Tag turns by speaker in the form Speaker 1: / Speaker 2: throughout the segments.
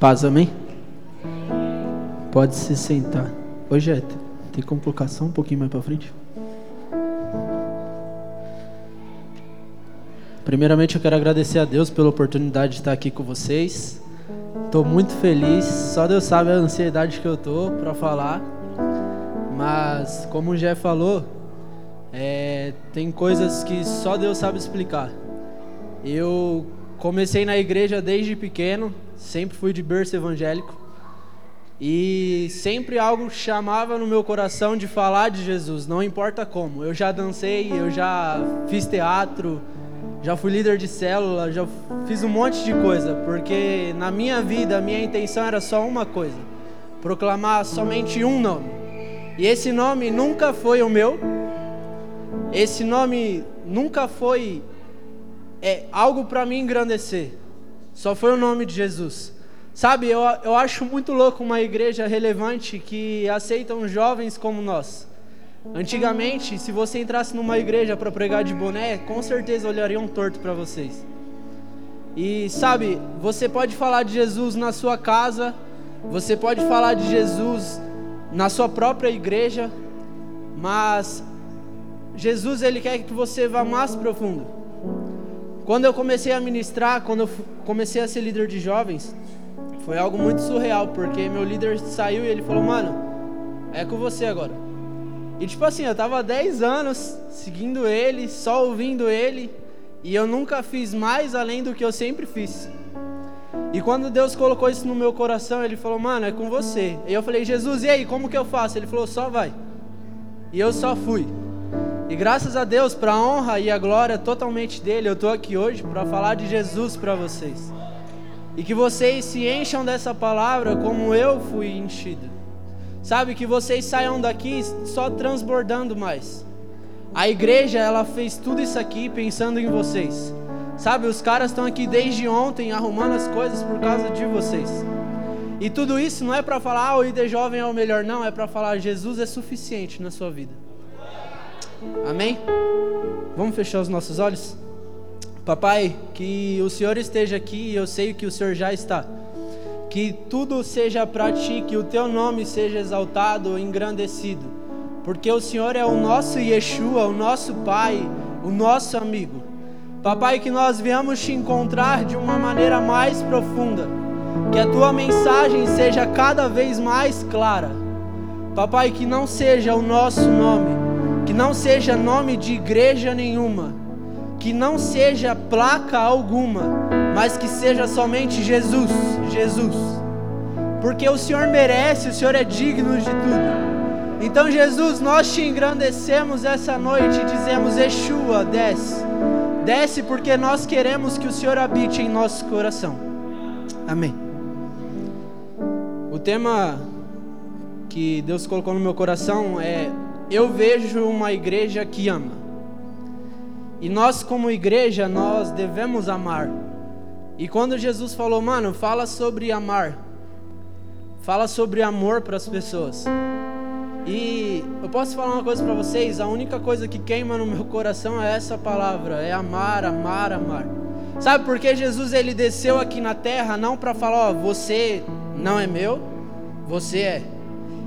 Speaker 1: Paz, amém? Pode se sentar. Hoje é, tem como colocar só um pouquinho mais para frente? Primeiramente eu quero agradecer a Deus pela oportunidade de estar aqui com vocês. Estou muito feliz, só Deus sabe a ansiedade que eu tô para falar. Mas como o Jeff falou, é, tem coisas que só Deus sabe explicar. Eu comecei na igreja desde pequeno, sempre fui de berço evangélico. E sempre algo chamava no meu coração de falar de Jesus, não importa como. Eu já dancei, eu já fiz teatro, já fui líder de célula, já fiz um monte de coisa, porque na minha vida a minha intenção era só uma coisa: proclamar somente um nome. E esse nome nunca foi o meu, esse nome nunca foi é, algo para me engrandecer, só foi o nome de Jesus. Sabe, eu, eu acho muito louco uma igreja relevante que aceita uns jovens como nós. Antigamente, se você entrasse numa igreja para pregar de boné, com certeza olhariam torto para vocês. E sabe, você pode falar de Jesus na sua casa, você pode falar de Jesus na sua própria igreja, mas Jesus ele quer que você vá mais profundo. Quando eu comecei a ministrar, quando eu comecei a ser líder de jovens, foi algo muito surreal, porque meu líder saiu e ele falou: "Mano, é com você agora". E tipo assim, eu tava 10 anos seguindo ele, só ouvindo ele, e eu nunca fiz mais além do que eu sempre fiz. E quando Deus colocou isso no meu coração, ele falou: "Mano, é com você". E eu falei: "Jesus, e aí, como que eu faço?". Ele falou: "Só vai". E eu só fui. E graças a Deus, para a honra e a glória totalmente dele, eu estou aqui hoje para falar de Jesus para vocês. E que vocês se encham dessa palavra como eu fui enchido. Sabe que vocês saiam daqui só transbordando mais. A igreja, ela fez tudo isso aqui pensando em vocês. Sabe, os caras estão aqui desde ontem arrumando as coisas por causa de vocês. E tudo isso não é para falar, ah, o ID jovem é o melhor, não, é para falar Jesus é suficiente na sua vida. Amém? Vamos fechar os nossos olhos? Papai, que o Senhor esteja aqui, eu sei que o Senhor já está. Que tudo seja para ti, que o teu nome seja exaltado, engrandecido. Porque o Senhor é o nosso Yeshua, o nosso Pai, o nosso amigo. Papai, que nós viemos te encontrar de uma maneira mais profunda. Que a tua mensagem seja cada vez mais clara. Papai, que não seja o nosso nome, não seja nome de igreja nenhuma que não seja placa alguma, mas que seja somente Jesus, Jesus. Porque o Senhor merece, o Senhor é digno de tudo. Então, Jesus, nós te engrandecemos essa noite e dizemos: Yeshua, desce. Desce porque nós queremos que o Senhor habite em nosso coração. Amém. O tema que Deus colocou no meu coração é: Eu vejo uma igreja que ama. E nós, como igreja, nós devemos amar. E quando Jesus falou, mano, fala sobre amar, fala sobre amor para as pessoas. E eu posso falar uma coisa para vocês: a única coisa que queima no meu coração é essa palavra, é amar, amar, amar. Sabe por que Jesus ele desceu aqui na terra não para falar, ó, você não é meu, você é.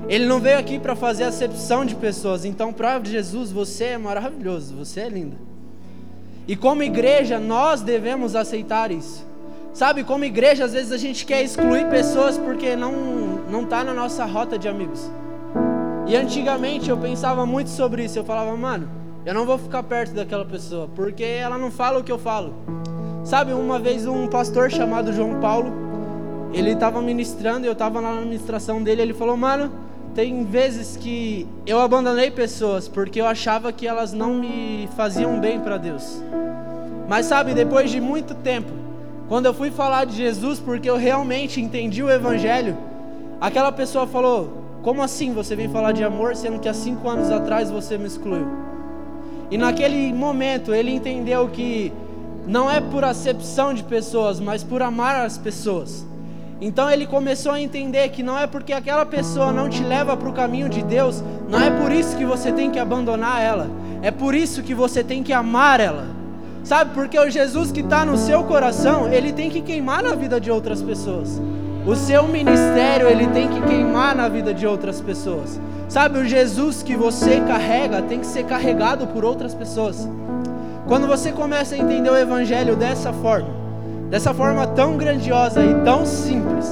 Speaker 1: Ele não veio aqui para fazer acepção de pessoas. Então, para Jesus, você é maravilhoso, você é lindo. E como igreja, nós devemos aceitar isso. Sabe, como igreja, às vezes a gente quer excluir pessoas porque não não tá na nossa rota de amigos. E antigamente eu pensava muito sobre isso. Eu falava, mano, eu não vou ficar perto daquela pessoa porque ela não fala o que eu falo. Sabe, uma vez um pastor chamado João Paulo, ele estava ministrando, eu estava na administração dele, ele falou, mano, tem vezes que eu abandonei pessoas porque eu achava que elas não me faziam bem para Deus. Mas sabe, depois de muito tempo, quando eu fui falar de Jesus porque eu realmente entendi o Evangelho, aquela pessoa falou: Como assim você vem falar de amor sendo que há cinco anos atrás você me excluiu? E naquele momento ele entendeu que não é por acepção de pessoas, mas por amar as pessoas. Então ele começou a entender que não é porque aquela pessoa não te leva para o caminho de Deus, não é por isso que você tem que abandonar ela, é por isso que você tem que amar ela. Sabe, porque o Jesus que está no seu coração, ele tem que queimar na vida de outras pessoas. O seu ministério ele tem que queimar na vida de outras pessoas. Sabe, o Jesus que você carrega tem que ser carregado por outras pessoas. Quando você começa a entender o evangelho dessa forma, dessa forma tão grandiosa e tão simples,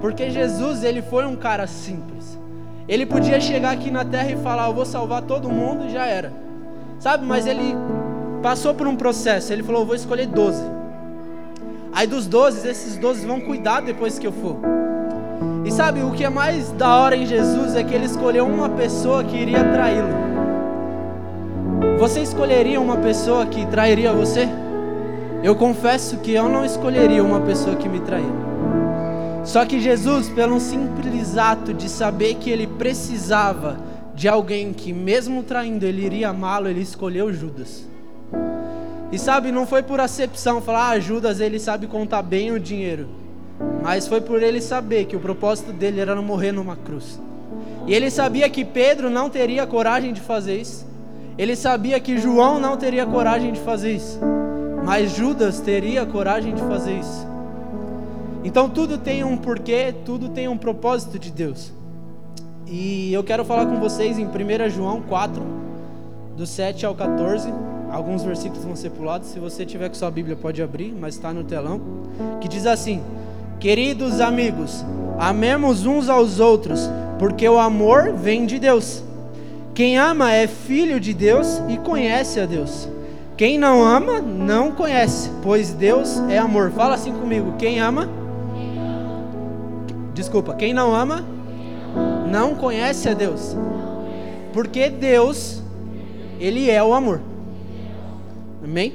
Speaker 1: porque Jesus ele foi um cara simples. Ele podia chegar aqui na terra e falar: "Eu vou salvar todo mundo" e já era. Sabe, mas ele passou por um processo. Ele falou: "Eu vou escolher 12". Aí dos 12, esses 12 vão cuidar depois que eu for. E sabe, o que é mais da hora em Jesus é que ele escolheu uma pessoa que iria traí-lo. Você escolheria uma pessoa que trairia você? Eu confesso que eu não escolheria uma pessoa que me traía. Só que Jesus, pelo simples ato de saber que ele precisava de alguém que, mesmo traindo, ele iria amá-lo, ele escolheu Judas. E sabe, não foi por acepção, falar, ah, Judas ele sabe contar bem o dinheiro. Mas foi por ele saber que o propósito dele era não morrer numa cruz. E ele sabia que Pedro não teria coragem de fazer isso. Ele sabia que João não teria coragem de fazer isso. Mas Judas teria coragem de fazer isso. Então tudo tem um porquê, tudo tem um propósito de Deus. E eu quero falar com vocês em 1 João 4, do 7 ao 14. Alguns versículos vão ser pulados. Se você tiver com sua Bíblia, pode abrir, mas está no telão. Que diz assim: Queridos amigos, amemos uns aos outros, porque o amor vem de Deus. Quem ama é filho de Deus e conhece a Deus. Quem não ama, não conhece, pois Deus é amor. Fala assim comigo: quem ama, Desculpa, quem não ama não conhece a Deus. Porque Deus, ele é o amor. Amém?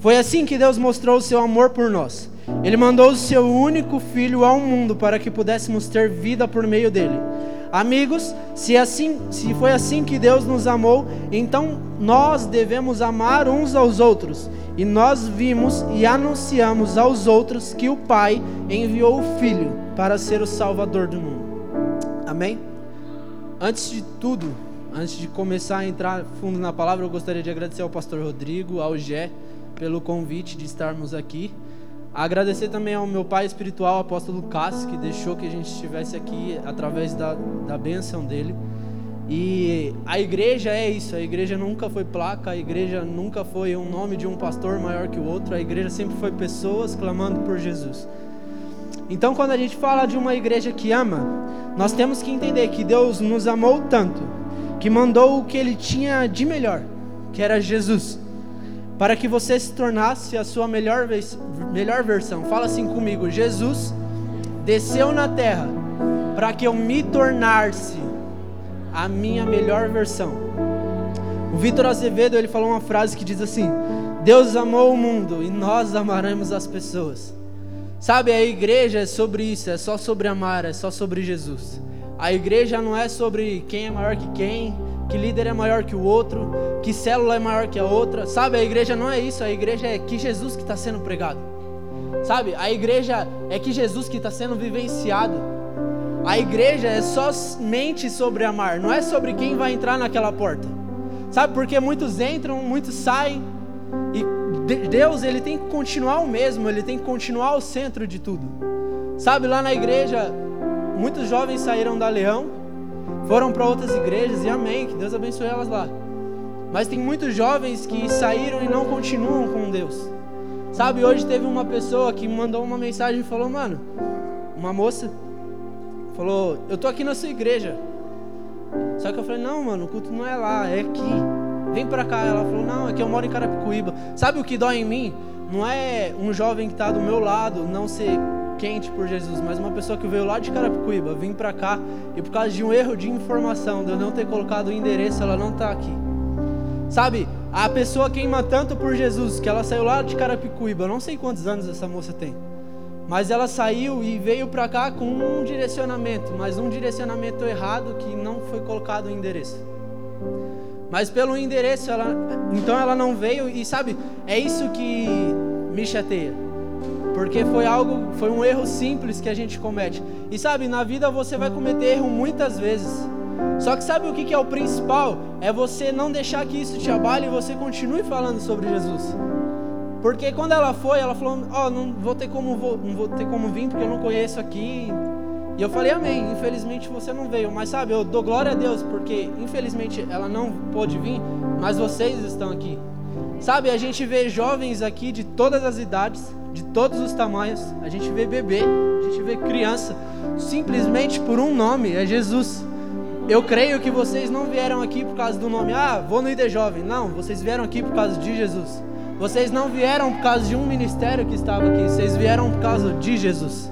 Speaker 1: Foi assim que Deus mostrou o seu amor por nós. Ele mandou o seu único filho ao mundo para que pudéssemos ter vida por meio dele. Amigos, se assim, se foi assim que Deus nos amou, então nós devemos amar uns aos outros. E nós vimos e anunciamos aos outros que o Pai enviou o Filho para ser o Salvador do mundo. Amém? Antes de tudo, antes de começar a entrar fundo na palavra, eu gostaria de agradecer ao pastor Rodrigo, ao Gé, pelo convite de estarmos aqui. Agradecer também ao meu pai espiritual, apóstolo Cássio, que deixou que a gente estivesse aqui através da, da bênção dele. E a igreja é isso, a igreja nunca foi placa, a igreja nunca foi um nome de um pastor maior que o outro, a igreja sempre foi pessoas clamando por Jesus. Então, quando a gente fala de uma igreja que ama, nós temos que entender que Deus nos amou tanto, que mandou o que ele tinha de melhor, que era Jesus, para que você se tornasse a sua melhor, melhor versão. Fala assim comigo: Jesus desceu na terra para que eu me tornasse a minha melhor versão. O Vitor Azevedo ele falou uma frase que diz assim: Deus amou o mundo e nós amaremos as pessoas. Sabe, a igreja é sobre isso, é só sobre amar, é só sobre Jesus. A igreja não é sobre quem é maior que quem, que líder é maior que o outro, que célula é maior que a outra. Sabe, a igreja não é isso, a igreja é que Jesus que está sendo pregado. Sabe, a igreja é que Jesus que está sendo vivenciado. A igreja é somente sobre amar, não é sobre quem vai entrar naquela porta. Sabe, porque muitos entram, muitos saem, e Deus ele tem que continuar o mesmo, ele tem que continuar o centro de tudo. Sabe, lá na igreja, muitos jovens saíram da Leão, foram para outras igrejas, e amém, que Deus abençoe elas lá. Mas tem muitos jovens que saíram e não continuam com Deus. Sabe, hoje teve uma pessoa que mandou uma mensagem e falou: Mano, uma moça falou: Eu tô aqui na sua igreja. Só que eu falei: Não, mano, o culto não é lá, é aqui. Vem pra cá. Ela falou: Não, é que eu moro em Carapicuíba. Sabe o que dói em mim? Não é um jovem que está do meu lado não ser quente por Jesus, mas uma pessoa que veio lá de Carapicuíba, vim pra cá e por causa de um erro de informação, de eu não ter colocado o endereço, ela não tá aqui. Sabe, a pessoa queima tanto por Jesus que ela saiu lá de Carapicuíba, não sei quantos anos essa moça tem. Mas ela saiu e veio para cá com um direcionamento, mas um direcionamento errado que não foi colocado o endereço. Mas pelo endereço, ela, então ela não veio e sabe, é isso que me chateia. Porque foi algo, foi um erro simples que a gente comete. E sabe, na vida você vai cometer erro muitas vezes. Só que sabe o que é o principal? É você não deixar que isso te abale e você continue falando sobre Jesus. Porque quando ela foi, ela falou: Ó, oh, não vou ter como vou, não vou ter como vir porque eu não conheço aqui. E eu falei: Amém. Infelizmente você não veio, mas sabe, eu dou glória a Deus porque infelizmente ela não pôde vir, mas vocês estão aqui. Sabe, a gente vê jovens aqui de todas as idades, de todos os tamanhos. A gente vê bebê, a gente vê criança, simplesmente por um nome, é Jesus. Eu creio que vocês não vieram aqui por causa do nome, ah, vou no ID Jovem. Não, vocês vieram aqui por causa de Jesus. Vocês não vieram por causa de um ministério que estava aqui, vocês vieram por causa de Jesus.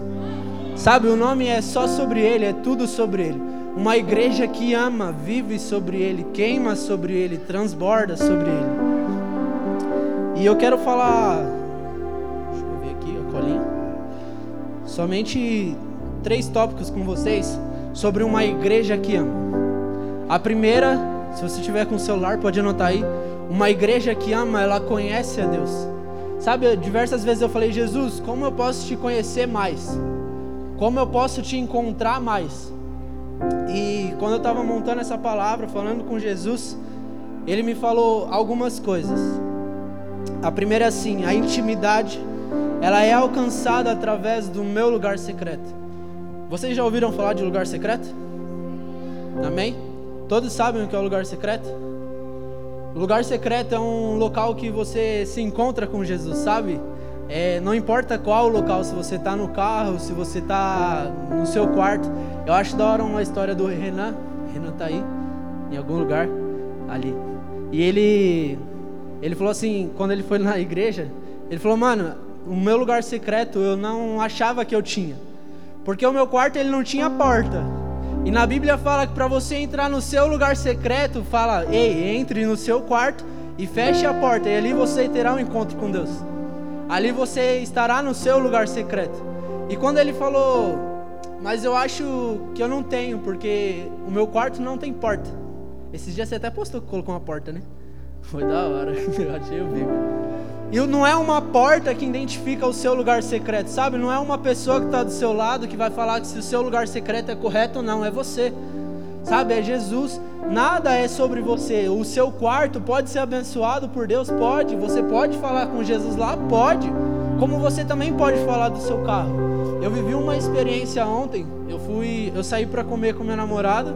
Speaker 1: Sabe, o nome é só sobre ele, é tudo sobre ele. Uma igreja que ama, vive sobre ele, queima sobre ele, transborda sobre ele. E eu quero falar. Somente três tópicos com vocês sobre uma igreja que ama. A primeira, se você tiver com o celular, pode anotar aí. Uma igreja que ama, ela conhece a Deus. Sabe, diversas vezes eu falei, Jesus, como eu posso te conhecer mais? Como eu posso te encontrar mais? E quando eu estava montando essa palavra, falando com Jesus, ele me falou algumas coisas. A primeira é assim: a intimidade, ela é alcançada através do meu lugar secreto. Vocês já ouviram falar de lugar secreto? Amém? Todos sabem o que é o lugar secreto? O lugar secreto é um local que você se encontra com Jesus, sabe? É, não importa qual o local, se você está no carro, se você está no seu quarto. Eu acho da hora uma história do Renan. Renan está aí, em algum lugar, ali. E ele ele falou assim, quando ele foi na igreja, ele falou, mano, o meu lugar secreto eu não achava que eu tinha. Porque o meu quarto ele não tinha porta. E na Bíblia fala que para você entrar no seu lugar secreto, fala, ei, entre no seu quarto e feche a porta. E ali você terá um encontro com Deus. Ali você estará no seu lugar secreto. E quando ele falou, mas eu acho que eu não tenho, porque o meu quarto não tem porta. Esses dias você até postou que colocou uma porta, né? Foi da hora, eu achei o bico. E não é uma porta que identifica o seu lugar secreto, sabe? Não é uma pessoa que está do seu lado que vai falar que se o seu lugar secreto é correto ou não, é você. Sabe? É Jesus. Nada é sobre você. O seu quarto pode ser abençoado por Deus? Pode. Você pode falar com Jesus lá? Pode. Como você também pode falar do seu carro. Eu vivi uma experiência ontem. Eu fui, eu saí para comer com minha namorada.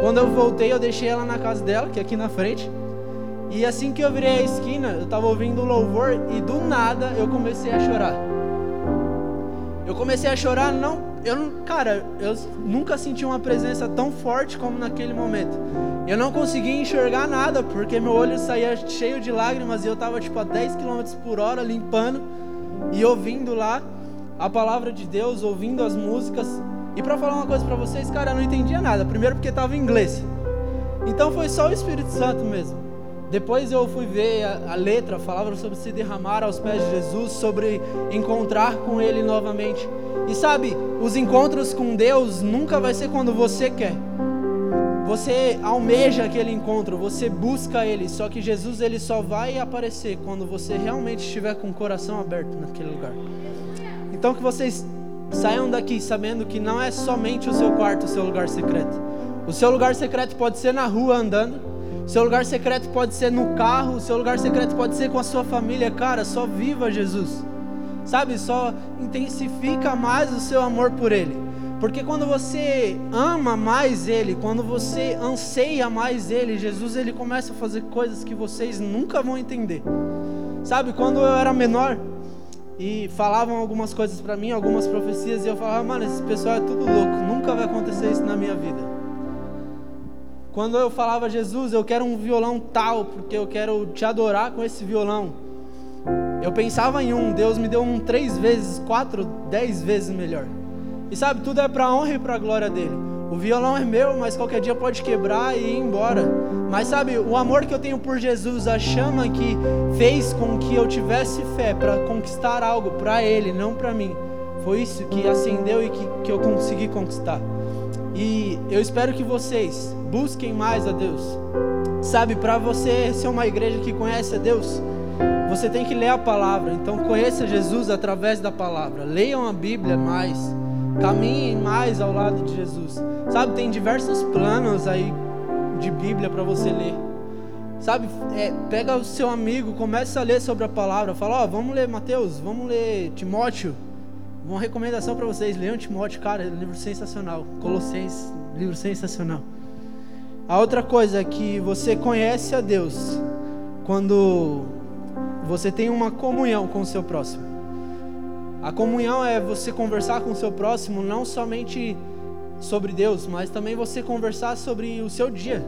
Speaker 1: Quando eu voltei, eu deixei ela na casa dela, que é aqui na frente. E assim que eu virei a esquina, eu estava ouvindo o louvor e do nada eu comecei a chorar. Eu comecei a chorar, não, eu não, cara, eu nunca senti uma presença tão forte como naquele momento. Eu não conseguia enxergar nada porque meu olho saía cheio de lágrimas e eu estava tipo a 10 km por hora limpando e ouvindo lá a palavra de Deus, ouvindo as músicas. E para falar uma coisa para vocês, cara, eu não entendia nada. Primeiro porque estava em inglês. Então foi só o Espírito Santo mesmo. Depois eu fui ver a, a, letra, falava sobre se derramar aos pés de Jesus, sobre encontrar com Ele novamente. E sabe, os encontros com Deus nunca vai ser quando você quer. Você almeja aquele encontro, você busca Ele, só que Jesus ele só vai aparecer quando você realmente estiver com o coração aberto naquele lugar. Então que vocês saiam daqui sabendo que não é somente o seu quarto o seu lugar secreto. O seu lugar secreto pode ser na rua andando seu lugar secreto pode ser no carro, seu lugar secreto pode ser com a sua família, cara, só viva Jesus. Sabe, só intensifica mais o seu amor por ele. Porque quando você ama mais ele, quando você anseia mais ele, Jesus ele começa a fazer coisas que vocês nunca vão entender. Sabe, quando eu era menor e falavam algumas coisas para mim, algumas profecias, e eu falava, mano, esse pessoal é tudo louco, nunca vai acontecer isso na minha vida. Quando eu falava, Jesus, eu quero um violão tal, porque eu quero te adorar com esse violão. Eu pensava em um, Deus me deu um três vezes, quatro, dez vezes melhor. E sabe, tudo é para honra e para glória dele. O violão é meu, mas qualquer dia pode quebrar e ir embora. Mas sabe, o amor que eu tenho por Jesus, a chama que fez com que eu tivesse fé para conquistar algo para Ele, não para mim, foi isso que acendeu e que, que eu consegui conquistar. E eu espero que vocês busquem mais a Deus. Sabe, para você ser uma igreja que conhece a Deus, você tem que ler a palavra. Então conheça Jesus através da palavra. Leiam a Bíblia mais. Caminhem mais ao lado de Jesus. Sabe, tem diversos planos aí de Bíblia para você ler. Sabe, é, pega o seu amigo, começa a ler sobre a palavra, fala, ó, oh, vamos ler Mateus, vamos ler Timóteo. Uma recomendação para vocês, leiam Timóteo, cara, livro sensacional. Colossenses, livro sensacional. A outra coisa é que você conhece a Deus quando você tem uma comunhão com o seu próximo. A comunhão é você conversar com o seu próximo não somente sobre Deus, mas também você conversar sobre o seu dia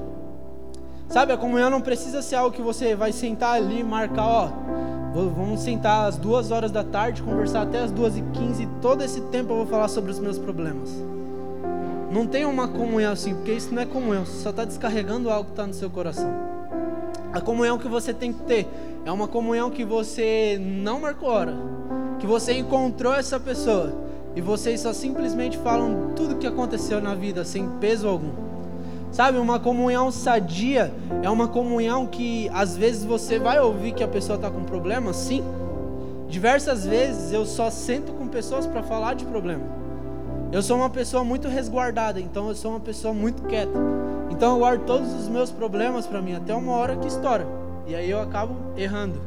Speaker 1: Sabe, a comunhão não precisa ser algo que você vai sentar ali e marcar, ó. Vamos sentar às duas horas da tarde, conversar até as duas e quinze, todo esse tempo eu vou falar sobre os meus problemas. Não tem uma comunhão assim, porque isso não é comunhão, você só está descarregando algo que está no seu coração. A comunhão que você tem que ter é uma comunhão que você não marcou hora, que você encontrou essa pessoa e vocês só simplesmente falam tudo que aconteceu na vida sem peso algum. Sabe, uma comunhão sadia é uma comunhão que às vezes você vai ouvir que a pessoa está com problema, sim. Diversas vezes eu só sento com pessoas para falar de problema. Eu sou uma pessoa muito resguardada, então eu sou uma pessoa muito quieta. Então eu guardo todos os meus problemas para mim até uma hora que estoura. E aí eu acabo errando.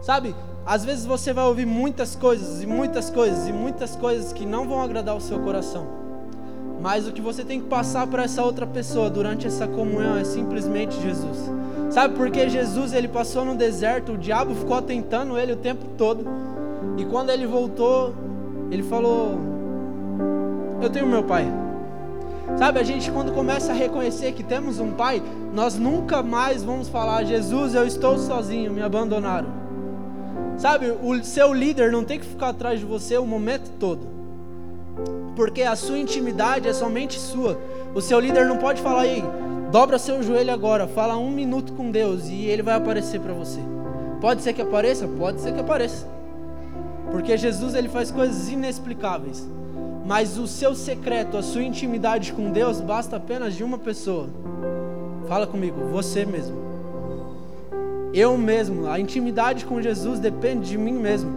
Speaker 1: Sabe? Às vezes você vai ouvir muitas coisas e muitas coisas e muitas coisas que não vão agradar o seu coração. Mas o que você tem que passar para essa outra pessoa durante essa comunhão é simplesmente Jesus. Sabe por que Jesus ele passou no deserto, o diabo ficou tentando ele o tempo todo. E quando ele voltou, ele falou: Eu tenho meu pai. Sabe, a gente quando começa a reconhecer que temos um pai, nós nunca mais vamos falar: Jesus, eu estou sozinho, me abandonaram. Sabe, o seu líder não tem que ficar atrás de você o momento todo porque a sua intimidade é somente sua. O seu líder não pode falar aí, dobra seu joelho agora, fala um minuto com Deus e ele vai aparecer para você. Pode ser que apareça, pode ser que apareça, porque Jesus ele faz coisas inexplicáveis. Mas o seu secreto, a sua intimidade com Deus basta apenas de uma pessoa. Fala comigo, você mesmo. Eu mesmo, a intimidade com Jesus depende de mim mesmo.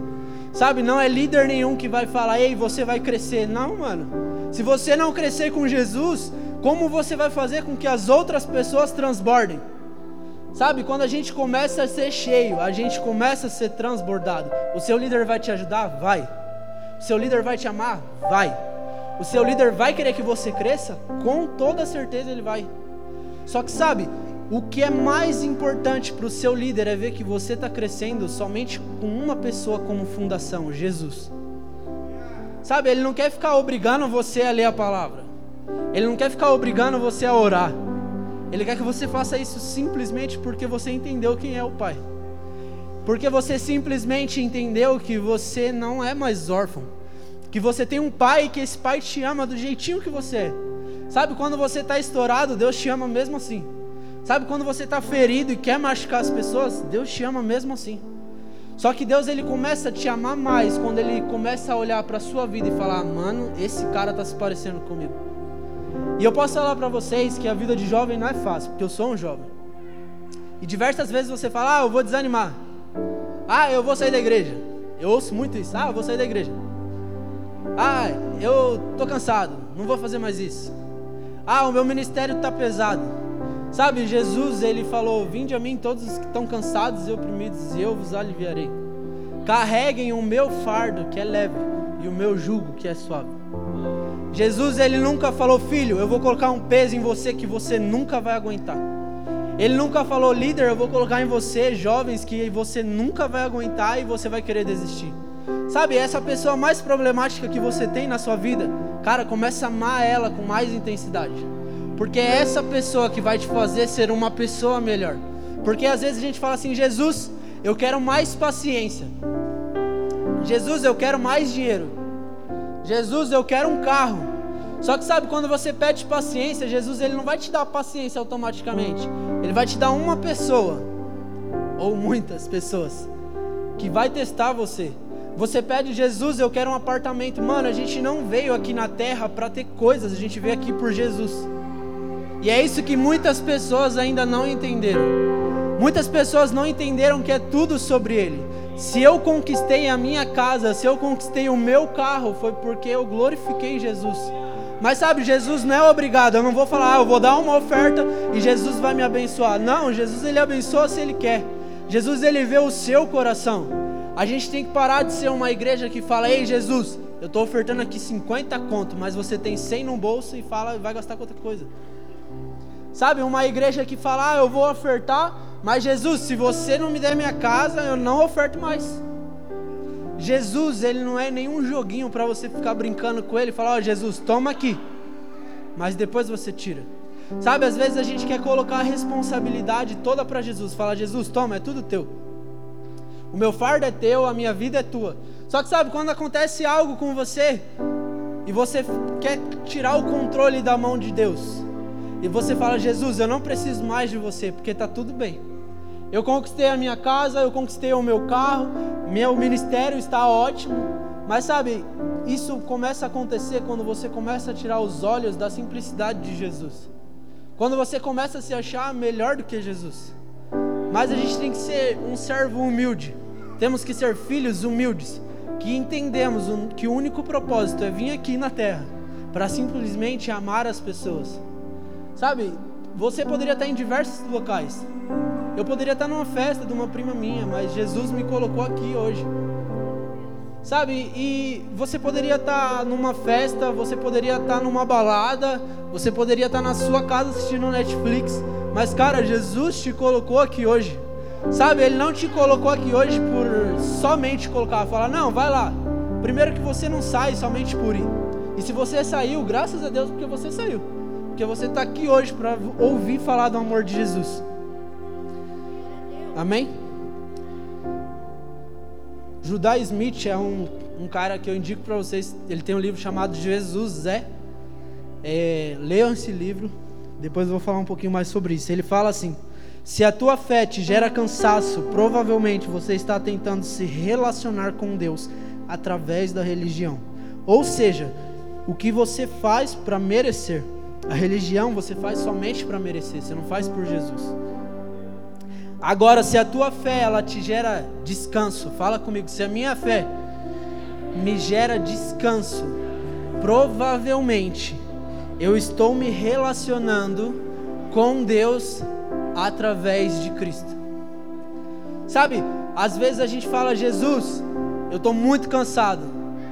Speaker 1: Sabe, não é líder nenhum que vai falar, ei, você vai crescer. Não, mano. Se você não crescer com Jesus, como você vai fazer com que as outras pessoas transbordem? Sabe, quando a gente começa a ser cheio, a gente começa a ser transbordado. O seu líder vai te ajudar? Vai. Seu líder vai te amar? Vai. O seu líder vai querer que você cresça? Com toda certeza ele vai. Só que sabe, o que é mais importante para o seu líder é ver que você está crescendo somente com uma pessoa como fundação, Jesus. Sabe, ele não quer ficar obrigando você a ler a palavra. Ele não quer ficar obrigando você a orar. Ele quer que você faça isso simplesmente porque você entendeu quem é o Pai. Porque você simplesmente entendeu que você não é mais órfão. Que você tem um pai e que esse pai te ama do jeitinho que você é. Sabe, quando você está estourado, Deus te ama mesmo assim. Sabe quando você está ferido e quer machucar as pessoas? Deus te ama mesmo assim. Só que Deus ele começa a te amar mais quando ele começa a olhar para a sua vida e falar: "Mano, esse cara está se parecendo comigo". E eu posso falar para vocês que a vida de jovem não é fácil, porque eu sou um jovem. E diversas vezes você fala: "Ah, eu vou desanimar". "Ah, eu vou sair da igreja". Eu ouço muito isso: "Ah, eu vou sair da igreja". "Ah, eu tô cansado, não vou fazer mais isso". "Ah, o meu ministério está pesado". Sabe, Jesus, ele falou: Vinde a mim todos os que estão cansados e oprimidos, e eu vos aliviarei. Carreguem o meu fardo, que é leve, e o meu jugo, que é suave. Jesus, ele nunca falou: Filho, eu vou colocar um peso em você que você nunca vai aguentar. Ele nunca falou: Líder, eu vou colocar em você jovens que você nunca vai aguentar e você vai querer desistir. Sabe, essa pessoa mais problemática que você tem na sua vida, cara, começa a amar ela com mais intensidade. Porque é essa pessoa que vai te fazer ser uma pessoa melhor. Porque às vezes a gente fala assim: Jesus, eu quero mais paciência. Jesus, eu quero mais dinheiro. Jesus, eu quero um carro. Só que sabe, quando você pede paciência, Jesus ele não vai te dar paciência automaticamente. Ele vai te dar uma pessoa, ou muitas pessoas, que vai testar você. Você pede, Jesus, eu quero um apartamento. Mano, a gente não veio aqui na terra para ter coisas, a gente veio aqui por Jesus. E é isso que muitas pessoas ainda não entenderam. Muitas pessoas não entenderam que é tudo sobre Ele. Se eu conquistei a minha casa, se eu conquistei o meu carro, foi porque eu glorifiquei Jesus. Mas sabe, Jesus não é obrigado. Eu não vou falar, ah, eu vou dar uma oferta e Jesus vai me abençoar. Não, Jesus ele abençoa se ele quer. Jesus ele vê o seu coração. A gente tem que parar de ser uma igreja que fala: "Ei, Jesus, eu estou ofertando aqui 50 conto, mas você tem 100 no bolso e fala vai gastar com outra coisa". Sabe, uma igreja que fala: "Ah, eu vou ofertar, mas Jesus, se você não me der minha casa, eu não oferto mais". Jesus, ele não é nenhum joguinho para você ficar brincando com ele e falar: Ó, oh, Jesus, toma aqui. Mas depois você tira. Sabe, às vezes a gente quer colocar a responsabilidade toda para Jesus. Fala: Jesus, toma, é tudo teu. O meu fardo é teu, a minha vida é tua. Só que sabe, quando acontece algo com você e você quer tirar o controle da mão de Deus, e você fala: Jesus, eu não preciso mais de você, porque está tudo bem. Eu conquistei a minha casa, eu conquistei o meu carro, meu ministério está ótimo. Mas sabe, isso começa a acontecer quando você começa a tirar os olhos da simplicidade de Jesus. Quando você começa a se achar melhor do que Jesus. Mas a gente tem que ser um servo humilde. Temos que ser filhos humildes, que entendemos que o único propósito é vir aqui na terra para simplesmente amar as pessoas. Sabe, você poderia estar em diversos locais, eu poderia estar numa festa de uma prima minha, mas Jesus me colocou aqui hoje. Sabe? E você poderia estar numa festa, você poderia estar numa balada, você poderia estar na sua casa assistindo Netflix, mas cara, Jesus te colocou aqui hoje. Sabe? Ele não te colocou aqui hoje por somente colocar, falar, não, vai lá. Primeiro que você não sai somente por ir. E se você saiu, graças a Deus porque você saiu. Porque você está aqui hoje para ouvir falar do amor de Jesus. Amém? Judá Smith é um, um cara que eu indico para vocês. Ele tem um livro chamado Jesus é. é. Leiam esse livro. Depois eu vou falar um pouquinho mais sobre isso. Ele fala assim: Se a tua fé te gera cansaço, provavelmente você está tentando se relacionar com Deus através da religião. Ou seja, o que você faz para merecer. A religião você faz somente para merecer, você não faz por Jesus. Agora, se a tua fé ela te gera descanso, fala comigo, se a minha fé me gera descanso, provavelmente eu estou me relacionando com Deus através de Cristo. Sabe, às vezes a gente fala, Jesus, eu estou muito cansado.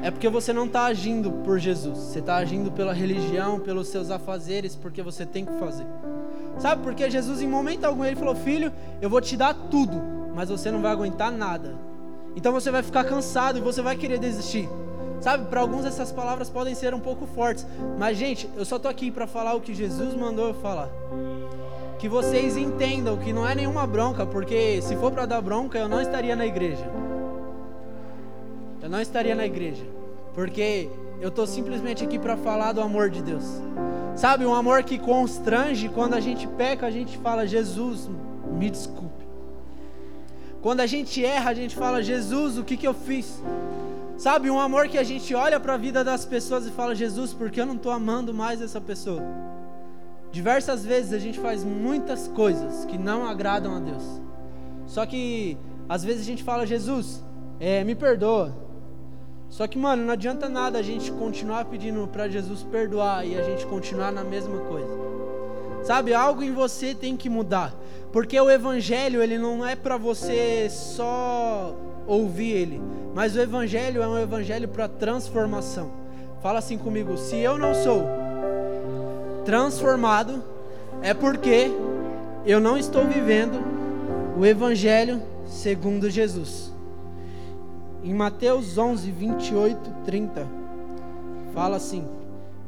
Speaker 1: É porque você não está agindo por Jesus, você está agindo pela religião, pelos seus afazeres, porque você tem que fazer. Sabe, porque Jesus em momento algum ele falou: Filho, eu vou te dar tudo, mas você não vai aguentar nada. Então você vai ficar cansado e você vai querer desistir. Sabe, para alguns essas palavras podem ser um pouco fortes, mas gente, eu só tô aqui para falar o que Jesus mandou eu falar. Que vocês entendam que não é nenhuma bronca, porque se for para dar bronca, eu não estaria na igreja. Eu não estaria na igreja, porque eu tô simplesmente aqui para falar do amor de Deus. Sabe, um amor que constrange quando a gente peca, a gente fala: Jesus, me desculpe. Quando a gente erra, a gente fala: Jesus, o que, que eu fiz? Sabe, um amor que a gente olha para a vida das pessoas e fala: Jesus, por que eu não estou amando mais essa pessoa? Diversas vezes a gente faz muitas coisas que não agradam a Deus. Só que às vezes a gente fala: Jesus, é, me perdoa, só que, mano, não adianta nada a gente continuar pedindo para Jesus perdoar e a gente continuar na mesma coisa. Sabe, algo em você tem que mudar, porque o evangelho ele não é para você só ouvir ele, mas o evangelho é um evangelho para transformação. Fala assim comigo, se eu não sou transformado, é porque eu não estou vivendo o evangelho segundo Jesus. Em Mateus 11, 28, 30, fala assim: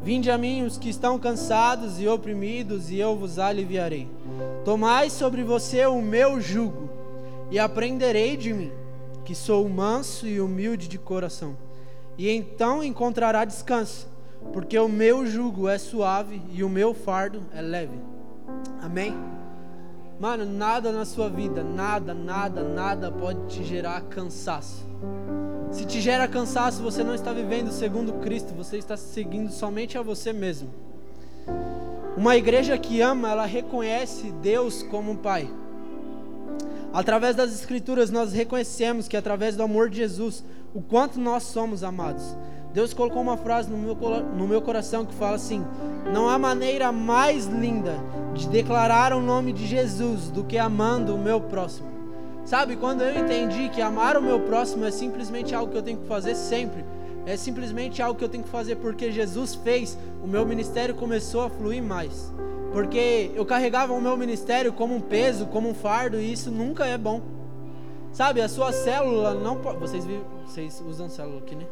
Speaker 1: Vinde a mim os que estão cansados e oprimidos, e eu vos aliviarei. Tomai sobre você o meu jugo, e aprenderei de mim, que sou manso e humilde de coração. E então encontrará descanso, porque o meu jugo é suave e o meu fardo é leve. Amém? Mano, nada na sua vida, nada, nada, nada pode te gerar cansaço. Se te gera cansaço, você não está vivendo segundo Cristo, você está seguindo somente a você mesmo. Uma igreja que ama, ela reconhece Deus como Pai. Através das Escrituras, nós reconhecemos que através do amor de Jesus, o quanto nós somos amados. Deus colocou uma frase no meu, no meu coração que fala assim: Não há maneira mais linda de declarar o nome de Jesus do que amando o meu próximo. Sabe, quando eu entendi que amar o meu próximo é simplesmente algo que eu tenho que fazer sempre, é simplesmente algo que eu tenho que fazer porque Jesus fez, o meu ministério começou a fluir mais. Porque eu carregava o meu ministério como um peso, como um fardo, e isso nunca é bom. Sabe, a sua célula não pode. Vocês, vocês usam célula aqui, né?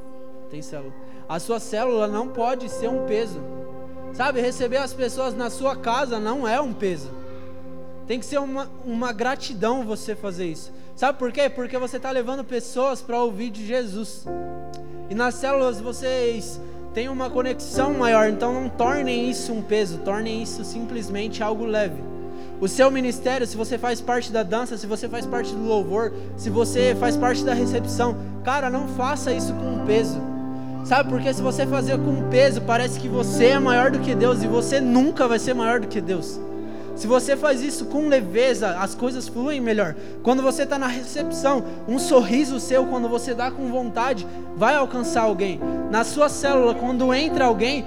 Speaker 1: Tem célula. A sua célula não pode ser um peso. Sabe, receber as pessoas na sua casa não é um peso. Tem que ser uma, uma gratidão você fazer isso. Sabe por quê? Porque você está levando pessoas para ouvir de Jesus. E nas células vocês tem uma conexão maior, então não tornem isso um peso, tornem isso simplesmente algo leve. O seu ministério, se você faz parte da dança, se você faz parte do louvor, se você faz parte da recepção, cara, não faça isso com peso. Sabe, porque se você fazer com peso, parece que você é maior do que Deus e você nunca vai ser maior do que Deus. Se você faz isso com leveza, as coisas fluem melhor. Quando você está na recepção, um sorriso seu, quando você dá com vontade, vai alcançar alguém. Na sua célula, quando entra alguém,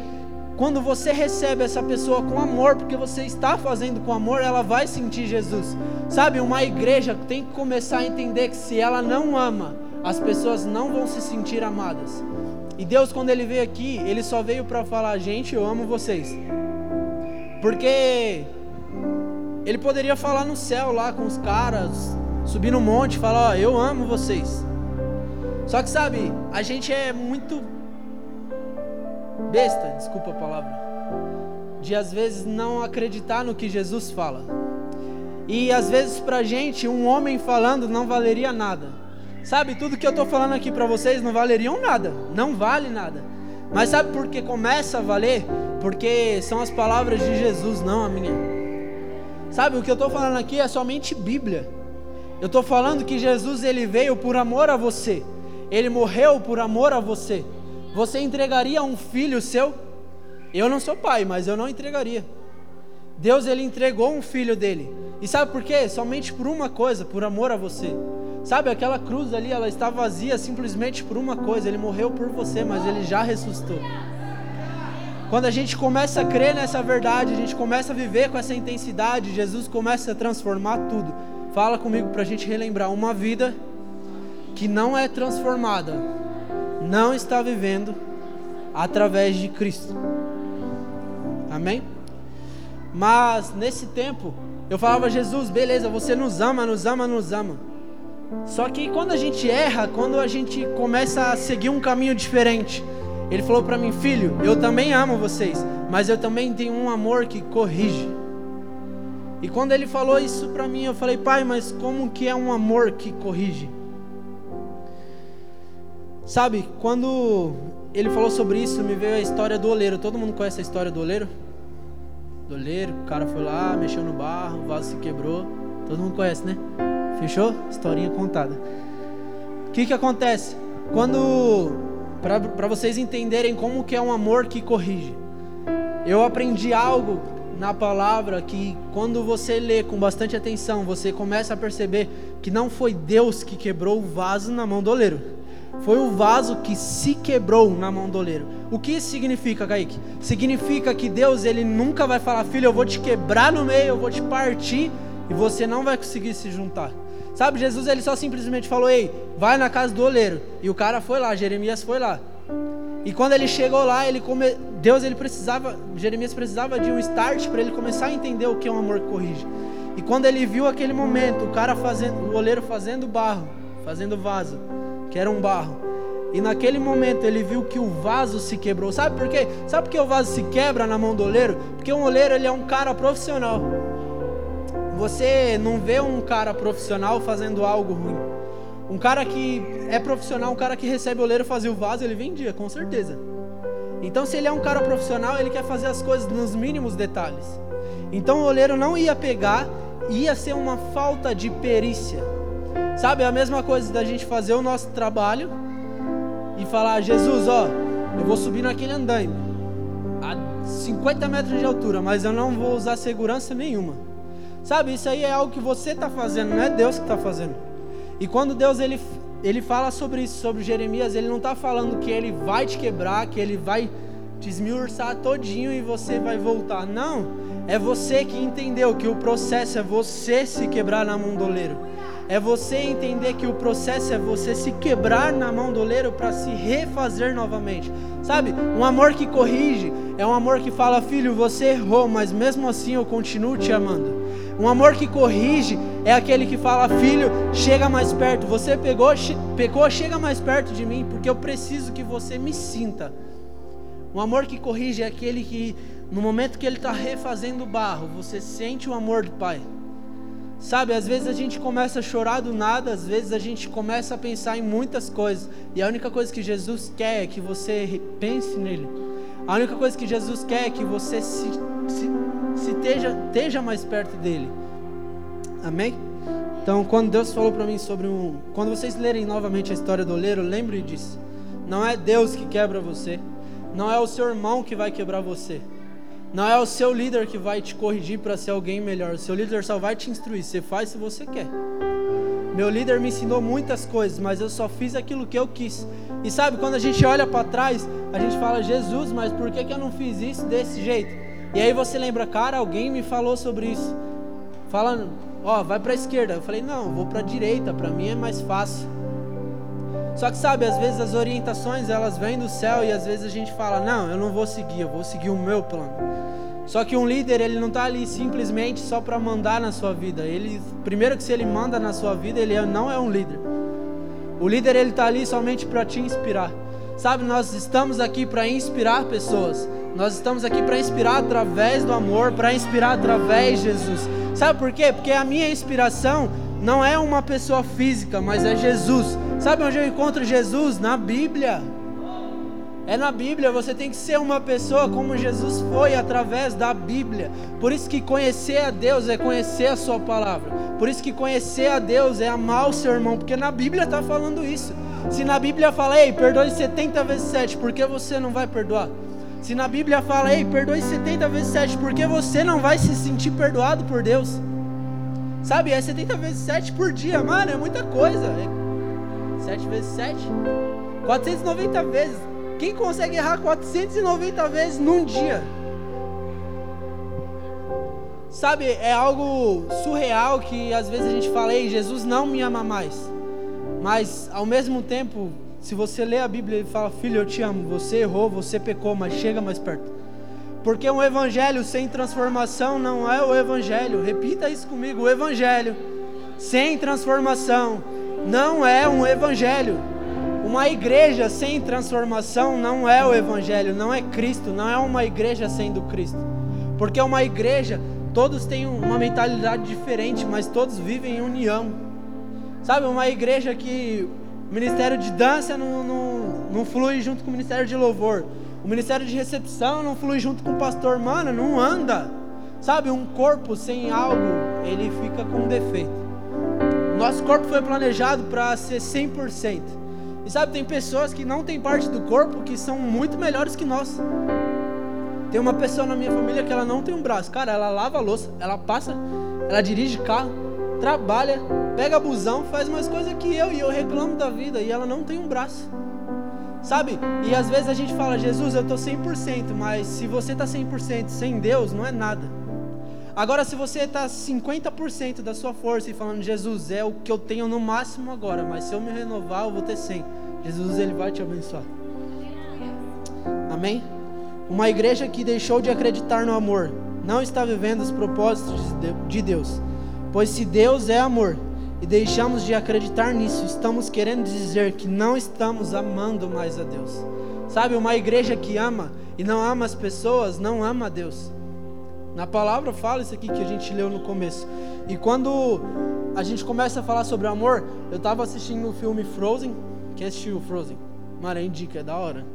Speaker 1: quando você recebe essa pessoa com amor, porque você está fazendo com amor, ela vai sentir Jesus. Sabe, uma igreja tem que começar a entender que se ela não ama, as pessoas não vão se sentir amadas. E Deus, quando Ele veio aqui, Ele só veio para falar: gente, eu amo vocês. Porque ele poderia falar no céu lá com os caras, subir no monte e falar: Ó, oh, eu amo vocês. Só que sabe, a gente é muito besta, desculpa a palavra, de às vezes não acreditar no que Jesus fala. E às vezes pra gente, um homem falando não valeria nada. Sabe, tudo que eu tô falando aqui pra vocês não valeriam nada, não vale nada. Mas sabe por que começa a valer? Porque são as palavras de Jesus, não a minha. Sabe, o que eu estou falando aqui é somente Bíblia. Eu estou falando que Jesus ele veio por amor a você. Ele morreu por amor a você. Você entregaria um filho seu? Eu não sou pai, mas eu não entregaria. Deus ele entregou um filho dele. E sabe por quê? Somente por uma coisa, por amor a você. Sabe, aquela cruz ali, ela está vazia simplesmente por uma coisa. Ele morreu por você, mas ele já ressuscitou. Quando a gente começa a crer nessa verdade, a gente começa a viver com essa intensidade, Jesus começa a transformar tudo. Fala comigo para a gente relembrar uma vida que não é transformada, não está vivendo através de Cristo. Amém? Mas nesse tempo, eu falava, Jesus, beleza, você nos ama, nos ama, nos ama. Só que quando a gente erra, quando a gente começa a seguir um caminho diferente, ele falou para mim, filho, eu também amo vocês, mas eu também tenho um amor que corrige. E quando ele falou isso para mim, eu falei, pai, mas como que é um amor que corrige? Sabe, quando ele falou sobre isso, me veio a história do oleiro. Todo mundo conhece a história do oleiro? Do oleiro, o cara foi lá, mexeu no barro, o vaso se quebrou. Todo mundo conhece, né? Fechou? Historinha contada. O que que acontece? Quando para vocês entenderem como que é um amor que corrige. Eu aprendi algo na palavra que quando você lê com bastante atenção, você começa a perceber que não foi Deus que quebrou o vaso na mão do oleiro. Foi o vaso que se quebrou na mão do oleiro. O que isso significa, Kaique? Significa que Deus ele nunca vai falar, filho, eu vou te quebrar no meio, eu vou te partir e você não vai conseguir se juntar. Sabe, Jesus ele só simplesmente falou: "Ei, vai na casa do oleiro". E o cara foi lá, Jeremias foi lá. E quando ele chegou lá, ele come... Deus ele precisava, Jeremias precisava de um start para ele começar a entender o que é um amor que corrige. E quando ele viu aquele momento, o cara fazendo, o oleiro fazendo barro, fazendo vaso, que era um barro. E naquele momento ele viu que o vaso se quebrou. Sabe por quê? Sabe por que o vaso se quebra na mão do oleiro? Porque um oleiro ele é um cara profissional. Você não vê um cara profissional fazendo algo ruim. Um cara que é profissional, um cara que recebe oleiro fazer o vaso, ele vendia, com certeza. Então, se ele é um cara profissional, ele quer fazer as coisas nos mínimos detalhes. Então, o oleiro não ia pegar, ia ser uma falta de perícia. Sabe, é a mesma coisa da gente fazer o nosso trabalho e falar: Jesus, ó, eu vou subir naquele andaime a 50 metros de altura, mas eu não vou usar segurança nenhuma. Sabe, isso aí é algo que você está fazendo, não é Deus que está fazendo. E quando Deus ele, ele fala sobre isso, sobre Jeremias, ele não está falando que ele vai te quebrar, que ele vai te esmiuçar todinho e você vai voltar. Não, é você que entendeu que o processo é você se quebrar na mão do oleiro. É você entender que o processo é você se quebrar na mão do oleiro para se refazer novamente. Sabe? Um amor que corrige é um amor que fala, filho, você errou, mas mesmo assim eu continuo te amando. Um amor que corrige é aquele que fala, filho, chega mais perto. Você pegou, pecou, chega mais perto de mim, porque eu preciso que você me sinta. Um amor que corrige é aquele que, no momento que ele está refazendo o barro, você sente o amor do Pai. Sabe, às vezes a gente começa a chorar do nada, às vezes a gente começa a pensar em muitas coisas, e a única coisa que Jesus quer é que você pense nele. A única coisa que Jesus quer é que você se, se, se esteja, esteja mais perto dele. Amém? Então, quando Deus falou para mim sobre um. Quando vocês lerem novamente a história do oleiro, lembre disso. Não é Deus que quebra você. Não é o seu irmão que vai quebrar você. Não é o seu líder que vai te corrigir para ser alguém melhor. O seu líder só vai te instruir. Você faz se você quer. Meu líder me ensinou muitas coisas, mas eu só fiz aquilo que eu quis. E sabe, quando a gente olha para trás, a gente fala, Jesus, mas por que, que eu não fiz isso desse jeito? E aí você lembra, cara, alguém me falou sobre isso. Falando, ó, vai para a esquerda. Eu falei, não, vou para a direita, para mim é mais fácil. Só que sabe, às vezes as orientações elas vêm do céu e às vezes a gente fala, não, eu não vou seguir, eu vou seguir o meu plano. Só que um líder, ele não está ali simplesmente só para mandar na sua vida. Ele, primeiro que se ele manda na sua vida, ele é, não é um líder. O líder ele está ali somente para te inspirar. Sabe, nós estamos aqui para inspirar pessoas. Nós estamos aqui para inspirar através do amor, para inspirar através de Jesus. Sabe por quê? Porque a minha inspiração não é uma pessoa física, mas é Jesus. Sabe onde eu encontro Jesus? Na Bíblia. É na Bíblia, você tem que ser uma pessoa como Jesus foi através da Bíblia. Por isso que conhecer a Deus é conhecer a sua palavra. Por isso que conhecer a Deus é amar o seu irmão, porque na Bíblia está falando isso. Se na Bíblia fala, ei, perdoe 70 vezes 7, por que você não vai perdoar? Se na Bíblia fala, ei, perdoe 70 vezes 7, por que você não vai se sentir perdoado por Deus? Sabe, é 70 vezes 7 por dia, mano, é muita coisa. É 7 vezes 7? 490 vezes. Quem consegue errar 490 vezes num dia? Sabe, é algo surreal que às vezes a gente fala, ei, Jesus não me ama mais. Mas ao mesmo tempo, se você lê a Bíblia e fala, filho, eu te amo, você errou, você pecou, mas chega mais perto. Porque um evangelho sem transformação não é o evangelho. Repita isso comigo: o evangelho sem transformação não é um evangelho. Uma igreja sem transformação não é o evangelho, não é Cristo, não é uma igreja sendo Cristo. Porque uma igreja, todos têm uma mentalidade diferente, mas todos vivem em união. Sabe, uma igreja que o ministério de dança não, não, não flui junto com o ministério de louvor. O ministério de recepção não flui junto com o pastor, mano, não anda. Sabe, um corpo sem algo, ele fica com defeito. Nosso corpo foi planejado para ser 100%. E sabe, tem pessoas que não têm parte do corpo que são muito melhores que nós. Tem uma pessoa na minha família que ela não tem um braço. Cara, ela lava a louça, ela passa, ela dirige carro, trabalha, pega busão, faz mais coisa que eu e eu reclamo da vida e ela não tem um braço. Sabe? E às vezes a gente fala, Jesus, eu estou 100%, mas se você está 100% sem Deus, não é nada. Agora, se você está 50% da sua força e falando, Jesus, é o que eu tenho no máximo agora, mas se eu me renovar, eu vou ter 100. Jesus, Ele vai te abençoar. Amém? Uma igreja que deixou de acreditar no amor não está vivendo os propósitos de Deus. Pois se Deus é amor, e deixamos de acreditar nisso, estamos querendo dizer que não estamos amando mais a Deus. Sabe, uma igreja que ama e não ama as pessoas, não ama a Deus. Na palavra fala isso aqui que a gente leu no começo. E quando a gente começa a falar sobre amor, eu estava assistindo o filme Frozen. Quem assistiu Frozen? Mara, indica, é da hora.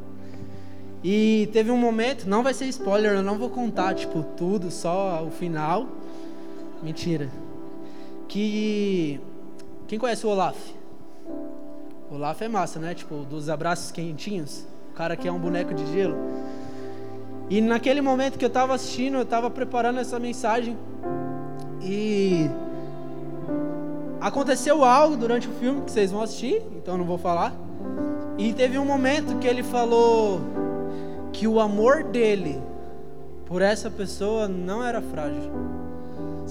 Speaker 1: E teve um momento, não vai ser spoiler, eu não vou contar, tipo, tudo, só o final. Mentira. Que quem conhece o Olaf? O Olaf é massa, né? Tipo, dos abraços quentinhos. O cara que é um boneco de gelo. E naquele momento que eu estava assistindo, eu estava preparando essa mensagem. E aconteceu algo durante o filme que vocês vão assistir, então não vou falar. E teve um momento que ele falou que o amor dele por essa pessoa não era frágil.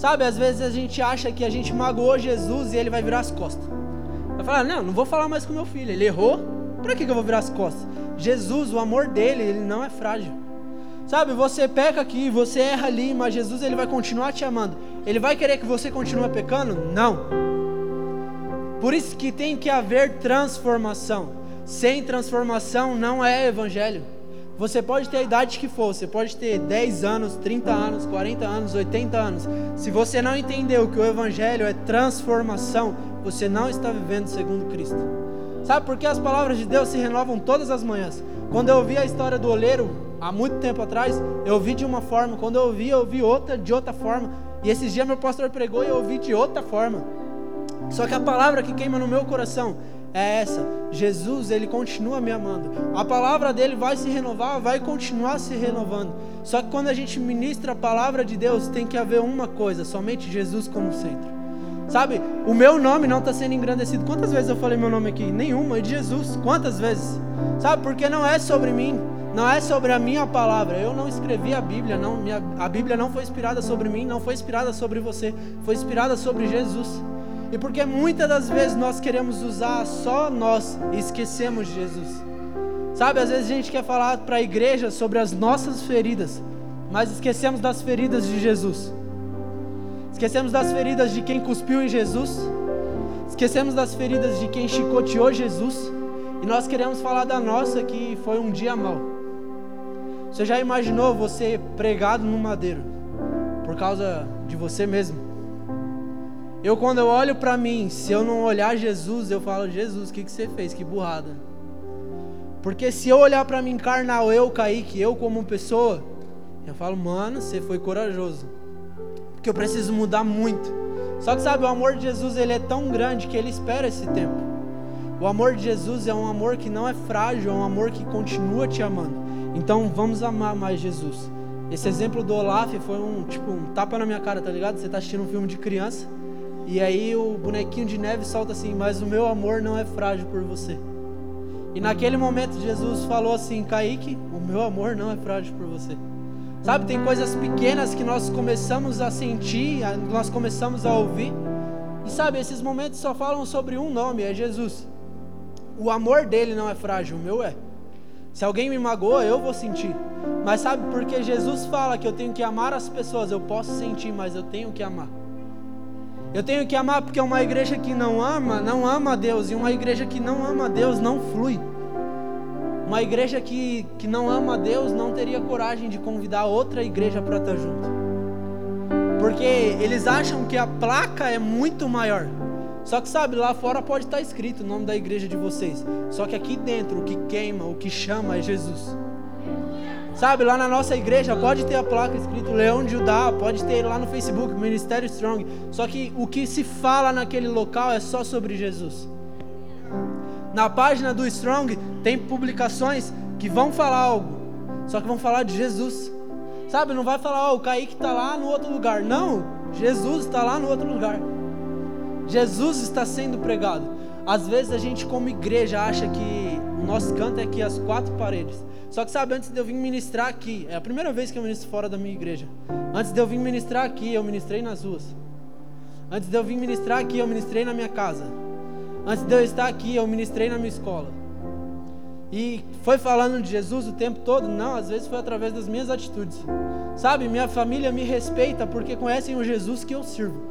Speaker 1: Sabe, às vezes a gente acha que a gente magoou Jesus e ele vai virar as costas. Vai falar, não, não vou falar mais com meu filho, ele errou, para que, que eu vou virar as costas? Jesus, o amor dele, ele não é frágil. Sabe, você peca aqui, você erra ali, mas Jesus ele vai continuar te amando. Ele vai querer que você continue pecando? Não. Por isso que tem que haver transformação. Sem transformação não é evangelho. Você pode ter a idade que for, você pode ter 10 anos, 30 anos, 40 anos, 80 anos. Se você não entendeu que o evangelho é transformação, você não está vivendo segundo Cristo. Sabe por que as palavras de Deus se renovam todas as manhãs? Quando eu ouvi a história do oleiro, há muito tempo atrás, eu ouvi de uma forma, quando eu ouvi, eu ouvi outra de outra forma. E esses dias meu pastor pregou e eu ouvi de outra forma. Só que a palavra que queima no meu coração é essa. Jesus, ele continua me amando. A palavra dele vai se renovar, vai continuar se renovando. Só que quando a gente ministra a palavra de Deus, tem que haver uma coisa, somente Jesus como centro. Sabe, o meu nome não está sendo engrandecido. Quantas vezes eu falei meu nome aqui? Nenhuma, é de Jesus. Quantas vezes? Sabe, porque não é sobre mim, não é sobre a minha palavra. Eu não escrevi a Bíblia, não, minha, a Bíblia não foi inspirada sobre mim, não foi inspirada sobre você, foi inspirada sobre Jesus. E porque muitas das vezes nós queremos usar só nós e esquecemos Jesus. Sabe, às vezes a gente quer falar para a igreja sobre as nossas feridas, mas esquecemos das feridas de Jesus. Esquecemos das feridas de quem cuspiu em Jesus. Esquecemos das feridas de quem chicoteou Jesus. E nós queremos falar da nossa que foi um dia mau. Você já imaginou você pregado no madeiro por causa de você mesmo? Eu, quando eu olho para mim, se eu não olhar Jesus, eu falo: Jesus, o que, que você fez? Que burrada. Porque se eu olhar para mim carnal, eu, Kaique, eu como pessoa, eu falo: Mano, você foi corajoso. Porque eu preciso mudar muito. Só que sabe, o amor de Jesus ele é tão grande que ele espera esse tempo. O amor de Jesus é um amor que não é frágil, é um amor que continua te amando. Então vamos amar mais Jesus. Esse exemplo do Olaf foi um tipo um tapa na minha cara, tá ligado? Você tá assistindo um filme de criança e aí o bonequinho de neve solta assim: Mas o meu amor não é frágil por você. E naquele momento Jesus falou assim: Kaique, o meu amor não é frágil por você. Sabe, tem coisas pequenas que nós começamos a sentir, nós começamos a ouvir. E sabe, esses momentos só falam sobre um nome: é Jesus. O amor dele não é frágil, o meu é. Se alguém me magoa, eu vou sentir. Mas sabe, porque Jesus fala que eu tenho que amar as pessoas, eu posso sentir, mas eu tenho que amar. Eu tenho que amar porque uma igreja que não ama, não ama a Deus. E uma igreja que não ama a Deus não flui. Uma igreja que, que não ama a Deus não teria coragem de convidar outra igreja para estar junto. Porque eles acham que a placa é muito maior. Só que sabe, lá fora pode estar escrito o nome da igreja de vocês. Só que aqui dentro o que queima, o que chama é Jesus. Sabe, lá na nossa igreja pode ter a placa escrito Leão de Judá, pode ter lá no Facebook Ministério Strong. Só que o que se fala naquele local é só sobre Jesus. Na página do Strong tem publicações que vão falar algo, só que vão falar de Jesus. Sabe, não vai falar, ó, oh, o Kaique está lá no outro lugar. Não, Jesus está lá no outro lugar. Jesus está sendo pregado. Às vezes a gente, como igreja, acha que o nosso canto é aqui as quatro paredes. Só que sabe, antes de eu vir ministrar aqui, é a primeira vez que eu ministro fora da minha igreja. Antes de eu vir ministrar aqui, eu ministrei nas ruas. Antes de eu vir ministrar aqui, eu ministrei na minha casa. Antes de eu estar aqui, eu ministrei na minha escola. E foi falando de Jesus o tempo todo? Não, às vezes foi através das minhas atitudes. Sabe, minha família me respeita porque conhecem o Jesus que eu sirvo.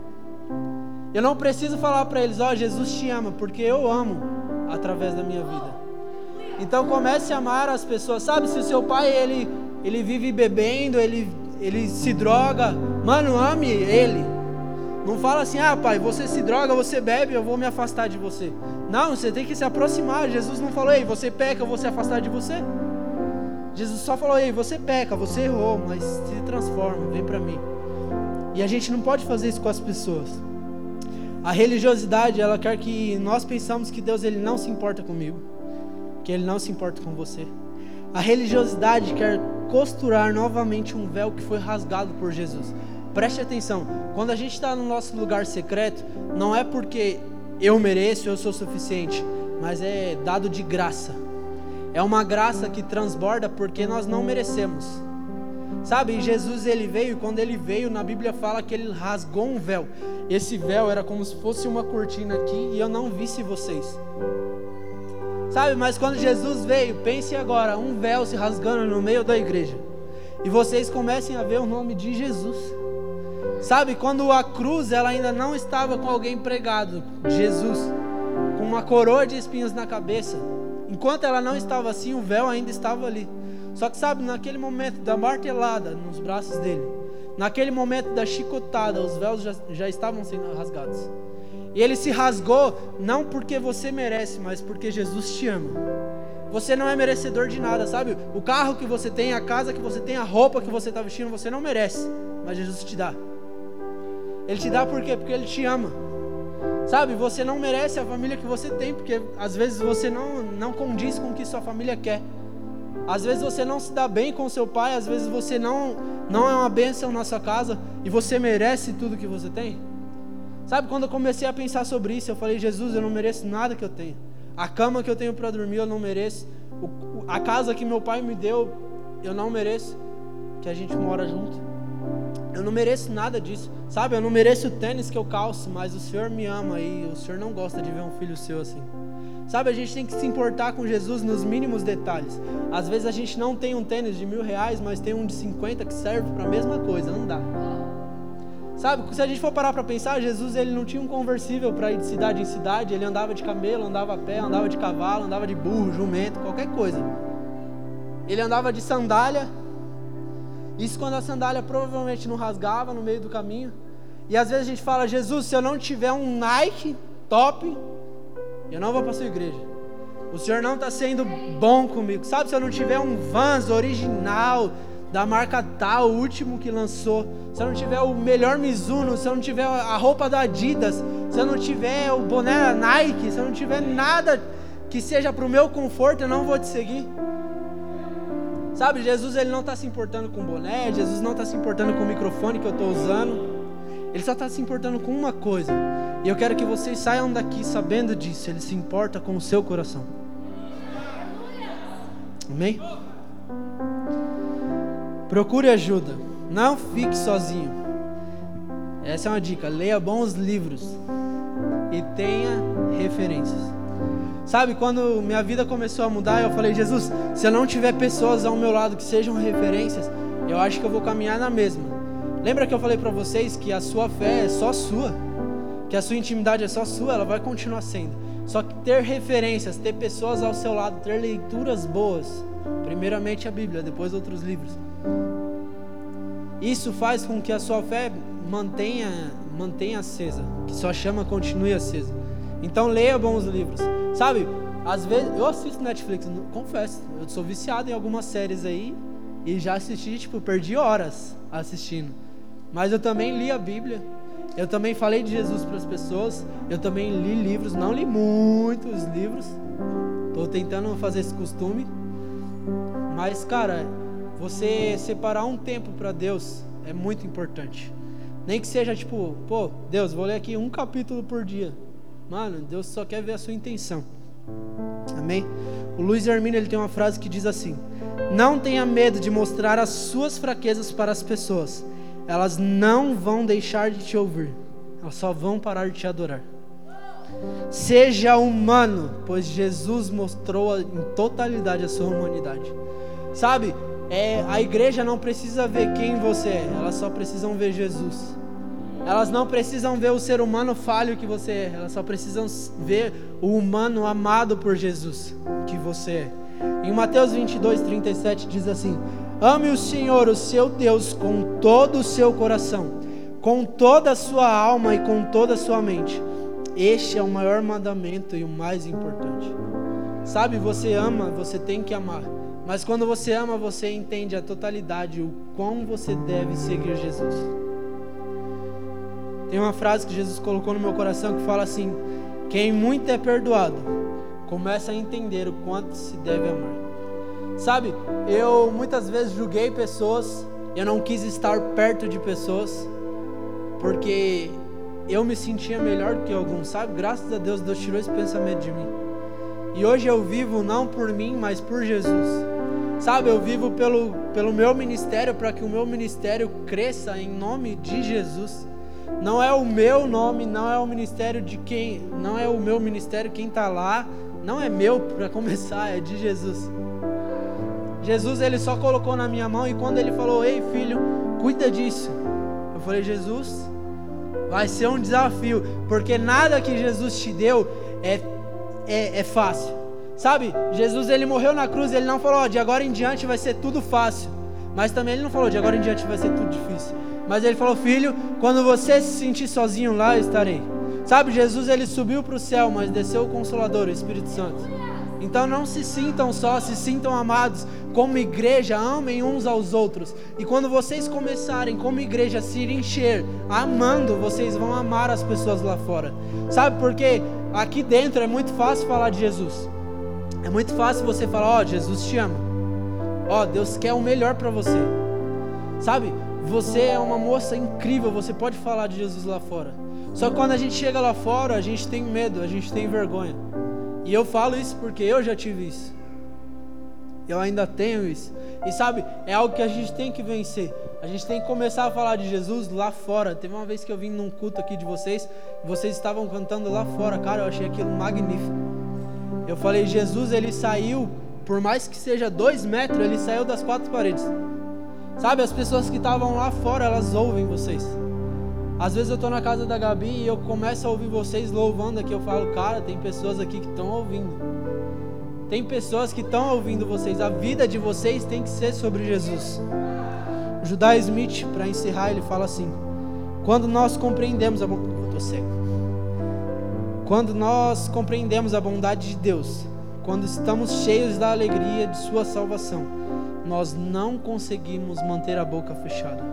Speaker 1: Eu não preciso falar para eles, ó, oh, Jesus te ama, porque eu amo através da minha vida. Então comece a amar as pessoas. Sabe, se o seu pai ele, ele vive bebendo, ele, ele se droga, mano, ame ele. Não fala assim, ah pai, você se droga, você bebe, eu vou me afastar de você. Não, você tem que se aproximar. Jesus não falou, ei, você peca, eu vou se afastar de você. Jesus só falou, ei, você peca, você errou, mas se transforma, vem para mim. E a gente não pode fazer isso com as pessoas. A religiosidade, ela quer que nós pensamos que Deus ele não se importa comigo que Ele não se importa com você. A religiosidade quer costurar novamente um véu que foi rasgado por Jesus. preste atenção. Quando a gente está no nosso lugar secreto, não é porque eu mereço, eu sou suficiente, mas é dado de graça. É uma graça que transborda porque nós não merecemos. Sabe, Jesus ele veio, quando ele veio, na Bíblia fala que ele rasgou um véu. Esse véu era como se fosse uma cortina aqui e eu não visse vocês. Sabe, mas quando Jesus veio, pense agora, um véu se rasgando no meio da igreja. E vocês comecem a ver o nome de Jesus. Sabe, quando a cruz ela ainda não estava com alguém pregado, Jesus, com uma coroa de espinhos na cabeça. Enquanto ela não estava assim, o véu ainda estava ali. Só que sabe, naquele momento da martelada nos braços dele, naquele momento da chicotada, os véus já, já estavam sendo rasgados. E ele se rasgou não porque você merece, mas porque Jesus te ama. Você não é merecedor de nada, sabe? O carro que você tem, a casa que você tem, a roupa que você está vestindo, você não merece, mas Jesus te dá. Ele te dá por quê? Porque ele te ama. Sabe, você não merece a família que você tem, porque às vezes você não, não condiz com o que sua família quer. Às vezes você não se dá bem com seu pai, às vezes você não, não é uma bênção na sua casa e você merece tudo que você tem. Sabe, quando eu comecei a pensar sobre isso, eu falei: Jesus, eu não mereço nada que eu tenho. A cama que eu tenho para dormir, eu não mereço. O, a casa que meu pai me deu, eu não mereço. Que a gente mora junto. Eu não mereço nada disso. Sabe, eu não mereço o tênis que eu calço, mas o Senhor me ama e o Senhor não gosta de ver um filho seu assim. Sabe, a gente tem que se importar com Jesus nos mínimos detalhes. Às vezes a gente não tem um tênis de mil reais, mas tem um de 50 que serve para a mesma coisa, andar. Sabe, se a gente for parar para pensar, Jesus ele não tinha um conversível para ir de cidade em cidade, ele andava de camelo, andava a pé, andava de cavalo, andava de burro, jumento, qualquer coisa. Ele andava de sandália. Isso quando a sandália provavelmente não rasgava no meio do caminho. E às vezes a gente fala, Jesus, se eu não tiver um Nike top, eu não vou para sua igreja. O Senhor não está sendo bom comigo. Sabe, se eu não tiver um Vans original, da marca tal, o último que lançou, se eu não tiver o melhor Mizuno, se eu não tiver a roupa da Adidas, se eu não tiver o boné da Nike, se eu não tiver nada que seja para o meu conforto, eu não vou te seguir. Sabe, Jesus ele não está se importando com o boné, Jesus não está se importando com o microfone que eu estou usando, ele só está se importando com uma coisa. E eu quero que vocês saiam daqui sabendo disso. Ele se importa com o seu coração. Amém? Procure ajuda. Não fique sozinho. Essa é uma dica. Leia bons livros e tenha referências. Sabe, quando minha vida começou a mudar, eu falei: Jesus, se eu não tiver pessoas ao meu lado que sejam referências, eu acho que eu vou caminhar na mesma. Lembra que eu falei para vocês que a sua fé é só sua? Que a sua intimidade é só sua? Ela vai continuar sendo. Só que ter referências, ter pessoas ao seu lado, ter leituras boas, primeiramente a Bíblia, depois outros livros isso faz com que a sua fé mantenha, mantenha acesa, que sua chama continue acesa. Então leia bons livros. Sabe, às vezes eu assisto Netflix, confesso, eu sou viciado em algumas séries aí e já assisti, tipo, perdi horas assistindo. Mas eu também li a Bíblia. Eu também falei de Jesus para as pessoas. Eu também li livros, não li muitos livros. Estou tentando fazer esse costume. Mas, cara, você separar um tempo para Deus é muito importante. Nem que seja tipo, pô, Deus, vou ler aqui um capítulo por dia. Mano, Deus só quer ver a sua intenção. Amém? O Luiz Hermínio ele tem uma frase que diz assim: Não tenha medo de mostrar as suas fraquezas para as pessoas. Elas não vão deixar de te ouvir. Elas só vão parar de te adorar. Seja humano, pois Jesus mostrou em totalidade a sua humanidade. Sabe? É, a igreja não precisa ver quem você é, elas só precisam ver Jesus. Elas não precisam ver o ser humano falho que você é, elas só precisam ver o humano amado por Jesus que você é. Em Mateus 22, 37 diz assim: Ame o Senhor, o seu Deus, com todo o seu coração, com toda a sua alma e com toda a sua mente. Este é o maior mandamento e o mais importante. Sabe, você ama, você tem que amar. Mas quando você ama, você entende a totalidade, o quão você deve seguir Jesus. Tem uma frase que Jesus colocou no meu coração que fala assim: Quem muito é perdoado, começa a entender o quanto se deve amar. Sabe, eu muitas vezes julguei pessoas, eu não quis estar perto de pessoas, porque eu me sentia melhor do que alguns, sabe? Graças a Deus, Deus tirou esse pensamento de mim. E hoje eu vivo não por mim, mas por Jesus. Sabe, eu vivo pelo, pelo meu ministério para que o meu ministério cresça em nome de Jesus. Não é o meu nome, não é o ministério de quem, não é o meu ministério quem está lá, não é meu para começar, é de Jesus. Jesus ele só colocou na minha mão e quando ele falou: "Ei, filho, cuida disso". Eu falei: "Jesus, vai ser um desafio, porque nada que Jesus te deu é é, é fácil. Sabe? Jesus ele morreu na cruz, ele não falou: "De agora em diante vai ser tudo fácil". Mas também ele não falou: "De agora em diante vai ser tudo difícil". Mas ele falou: "Filho, quando você se sentir sozinho lá, eu estarei". Sabe? Jesus ele subiu para o céu, mas desceu o consolador, o Espírito Santo. Então não se sintam só, se sintam amados. Como igreja, amem uns aos outros. E quando vocês começarem, como igreja, a se encher amando, vocês vão amar as pessoas lá fora. Sabe por quê? Aqui dentro é muito fácil falar de Jesus. É muito fácil você falar: Ó, oh, Jesus te ama. Ó, oh, Deus quer o melhor para você. Sabe? Você é uma moça incrível, você pode falar de Jesus lá fora. Só que quando a gente chega lá fora, a gente tem medo, a gente tem vergonha. E eu falo isso porque eu já tive isso. Eu ainda tenho isso. E sabe, é algo que a gente tem que vencer. A gente tem que começar a falar de Jesus lá fora. Teve uma vez que eu vim num culto aqui de vocês, vocês estavam cantando lá fora, cara, eu achei aquilo magnífico. Eu falei, Jesus, ele saiu, por mais que seja dois metros, ele saiu das quatro paredes. Sabe, as pessoas que estavam lá fora, elas ouvem vocês. Às vezes eu estou na casa da Gabi e eu começo a ouvir vocês louvando aqui. Eu falo, cara, tem pessoas aqui que estão ouvindo. Tem pessoas que estão ouvindo vocês. A vida de vocês tem que ser sobre Jesus. O Judá Smith, para encerrar, ele fala assim: Quando nós compreendemos a. Eu tô cego. Quando nós compreendemos a bondade de Deus, quando estamos cheios da alegria de Sua salvação, nós não conseguimos manter a boca fechada.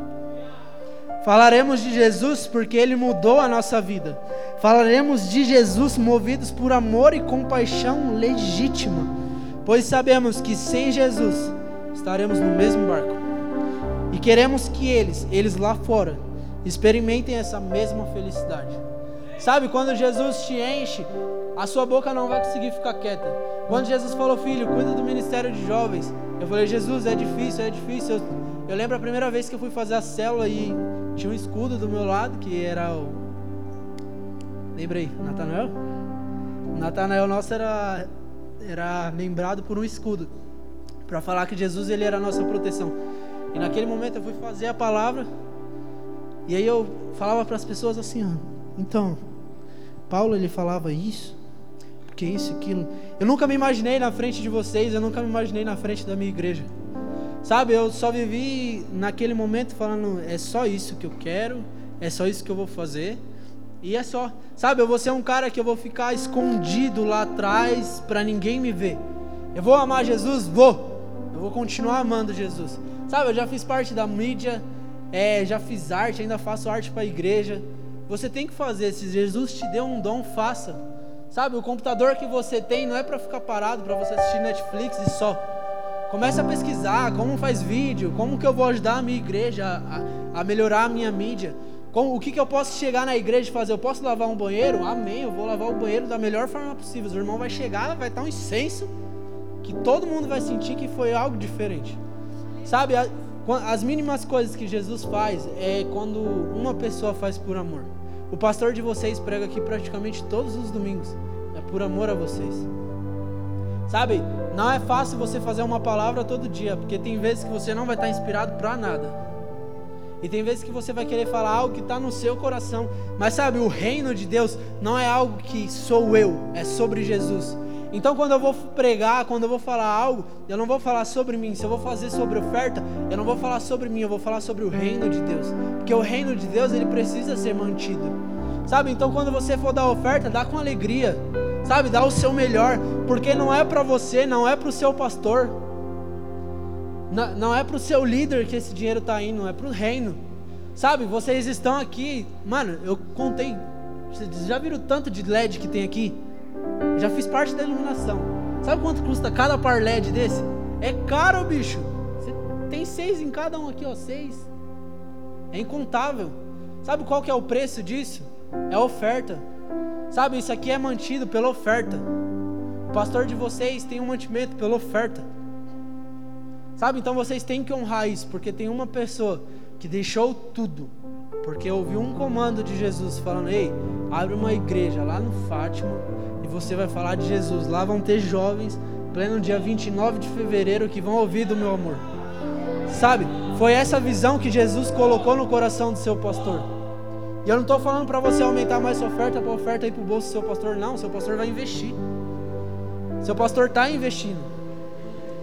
Speaker 1: Falaremos de Jesus porque ele mudou a nossa vida. Falaremos de Jesus movidos por amor e compaixão legítima, pois sabemos que sem Jesus estaremos no mesmo barco. E queremos que eles, eles lá fora, experimentem essa mesma felicidade. Sabe, quando Jesus te enche, a sua boca não vai conseguir ficar quieta. Quando Jesus falou, filho, cuida do ministério de jovens, eu falei, Jesus, é difícil, é difícil. Eu, eu lembro a primeira vez que eu fui fazer a célula e tinha um escudo do meu lado, que era o. Lembra aí, Natanael? Natanael nosso era, era lembrado por um escudo, para falar que Jesus ele era a nossa proteção. E naquele momento eu fui fazer a palavra, e aí eu falava para as pessoas assim: ó, então, Paulo ele falava isso, porque isso, aquilo. Eu nunca me imaginei na frente de vocês, eu nunca me imaginei na frente da minha igreja. Sabe, eu só vivi naquele momento falando, é só isso que eu quero, é só isso que eu vou fazer. E é só. Sabe, eu vou ser um cara que eu vou ficar escondido lá atrás para ninguém me ver. Eu vou amar Jesus? Vou. Eu vou continuar amando Jesus. Sabe, eu já fiz parte da mídia, é, já fiz arte, ainda faço arte para a igreja. Você tem que fazer. Se Jesus te deu um dom, faça. Sabe, o computador que você tem não é para ficar parado, para você assistir Netflix e só. Comece a pesquisar como faz vídeo, como que eu vou ajudar a minha igreja a, a melhorar a minha mídia. Como, o que, que eu posso chegar na igreja e fazer? Eu posso lavar um banheiro? Amém, eu vou lavar o banheiro da melhor forma possível. O irmão vai chegar, vai estar um incenso que todo mundo vai sentir que foi algo diferente. Sabe, as mínimas coisas que Jesus faz é quando uma pessoa faz por amor. O pastor de vocês prega aqui praticamente todos os domingos. É por amor a vocês. Sabe, não é fácil você fazer uma palavra todo dia, porque tem vezes que você não vai estar inspirado para nada. E tem vezes que você vai querer falar algo que está no seu coração. Mas sabe, o reino de Deus não é algo que sou eu, é sobre Jesus. Então, quando eu vou pregar, quando eu vou falar algo, eu não vou falar sobre mim. Se eu vou fazer sobre oferta, eu não vou falar sobre mim, eu vou falar sobre o reino de Deus. Porque o reino de Deus, ele precisa ser mantido. Sabe? Então, quando você for dar oferta, dá com alegria. Sabe, dá o seu melhor, porque não é para você, não é para o seu pastor, não, não é para o seu líder que esse dinheiro está indo, é para o reino. Sabe, vocês estão aqui, mano, eu contei, vocês já viram o tanto de LED que tem aqui? Já fiz parte da iluminação. Sabe quanto custa cada par LED desse? É caro, bicho. Você tem seis em cada um aqui, ó, seis. É incontável. Sabe qual que é o preço disso? É oferta. Sabe, isso aqui é mantido pela oferta. O pastor de vocês tem um mantimento pela oferta. Sabe, então vocês têm que honrar isso, porque tem uma pessoa que deixou tudo, porque ouviu um comando de Jesus falando: Ei, abre uma igreja lá no Fátima e você vai falar de Jesus. Lá vão ter jovens, pleno dia 29 de fevereiro, que vão ouvir do meu amor. Sabe, foi essa visão que Jesus colocou no coração do seu pastor. E eu não estou falando para você aumentar mais sua oferta para oferta ir para o bolso do seu pastor, não. Seu pastor vai investir. Seu pastor está investindo.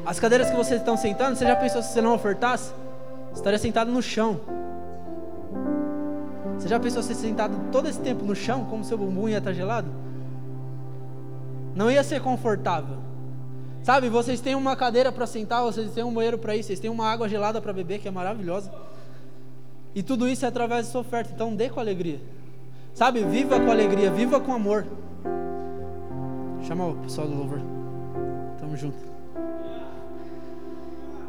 Speaker 1: As cadeiras que vocês estão sentando, você já pensou se você não ofertasse? Você estaria sentado no chão. Você já pensou ser sentado todo esse tempo no chão, como seu bumbum ia estar gelado? Não ia ser confortável. Sabe, vocês têm uma cadeira para sentar, vocês têm um banheiro para ir, vocês têm uma água gelada para beber, que é maravilhosa. E tudo isso é através da sua oferta, então dê com alegria. Sabe, viva com alegria, viva com amor. Chama o pessoal do louvor. Tamo junto.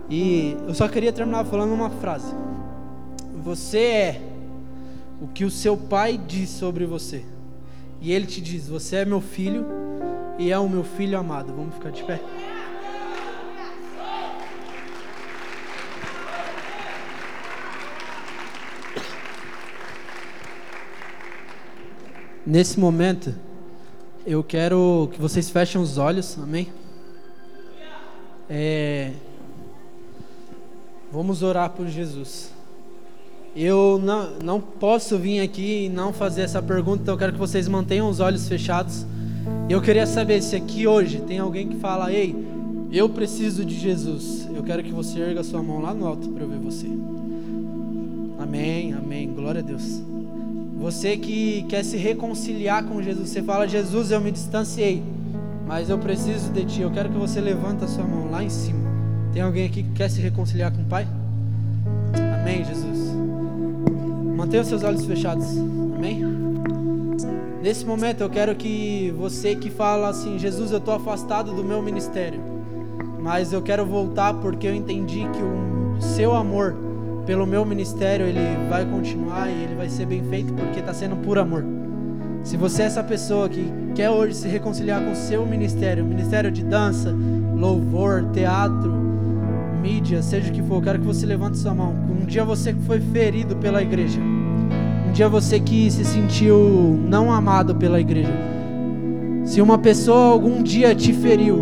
Speaker 1: E eu só queria terminar falando uma frase. Você é o que o seu pai diz sobre você. E ele te diz: Você é meu filho e é o meu filho amado. Vamos ficar de pé. Nesse momento, eu quero que vocês fechem os olhos, amém? É, Vamos orar por Jesus. Eu não, não posso vir aqui e não fazer essa pergunta, então eu quero que vocês mantenham os olhos fechados. Eu queria saber se aqui hoje tem alguém que fala: Ei, eu preciso de Jesus. Eu quero que você erga sua mão lá no alto para eu ver você. Amém, amém. Glória a Deus. Você que quer se reconciliar com Jesus, você fala: Jesus, eu me distanciei, mas eu preciso de Ti. Eu quero que você levanta a sua mão lá em cima. Tem alguém aqui que quer se reconciliar com o Pai? Amém, Jesus. Mantenha os seus olhos fechados. Amém? Nesse momento eu quero que você que fala assim, Jesus, eu estou afastado do meu ministério, mas eu quero voltar porque eu entendi que o seu amor pelo meu ministério ele vai continuar e ele vai ser bem feito porque está sendo por amor. Se você é essa pessoa que quer hoje se reconciliar com o seu ministério, ministério de dança, louvor, teatro, mídia, seja o que for, eu quero que você levante sua mão. Um dia você foi ferido pela igreja. Dia você que se sentiu não amado pela igreja. Se uma pessoa algum dia te feriu,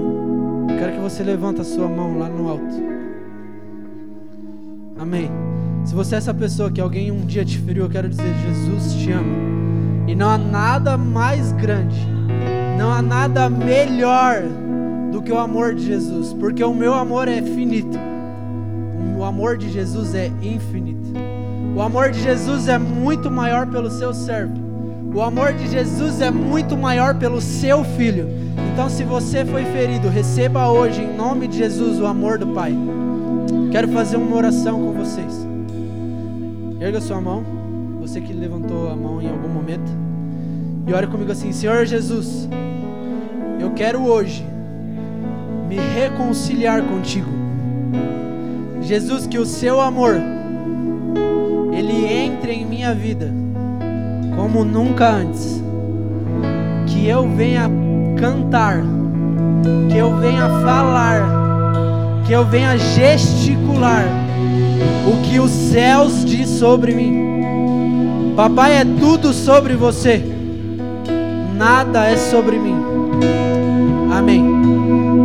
Speaker 1: eu quero que você levante a sua mão lá no alto. Amém. Se você é essa pessoa que alguém um dia te feriu, eu quero dizer: Jesus te ama. E não há nada mais grande, não há nada melhor do que o amor de Jesus, porque o meu amor é finito. O amor de Jesus é infinito. O amor de Jesus é muito maior pelo seu servo. O amor de Jesus é muito maior pelo seu filho. Então, se você foi ferido, receba hoje, em nome de Jesus, o amor do Pai. Quero fazer uma oração com vocês. Erga sua mão, você que levantou a mão em algum momento, e ore comigo assim: Senhor Jesus, eu quero hoje me reconciliar contigo. Jesus, que o seu amor ele entre em minha vida como nunca antes. Que eu venha cantar, que eu venha falar, que eu venha gesticular o que os céus diz sobre mim. Papai, é tudo sobre você. Nada é sobre mim. Amém.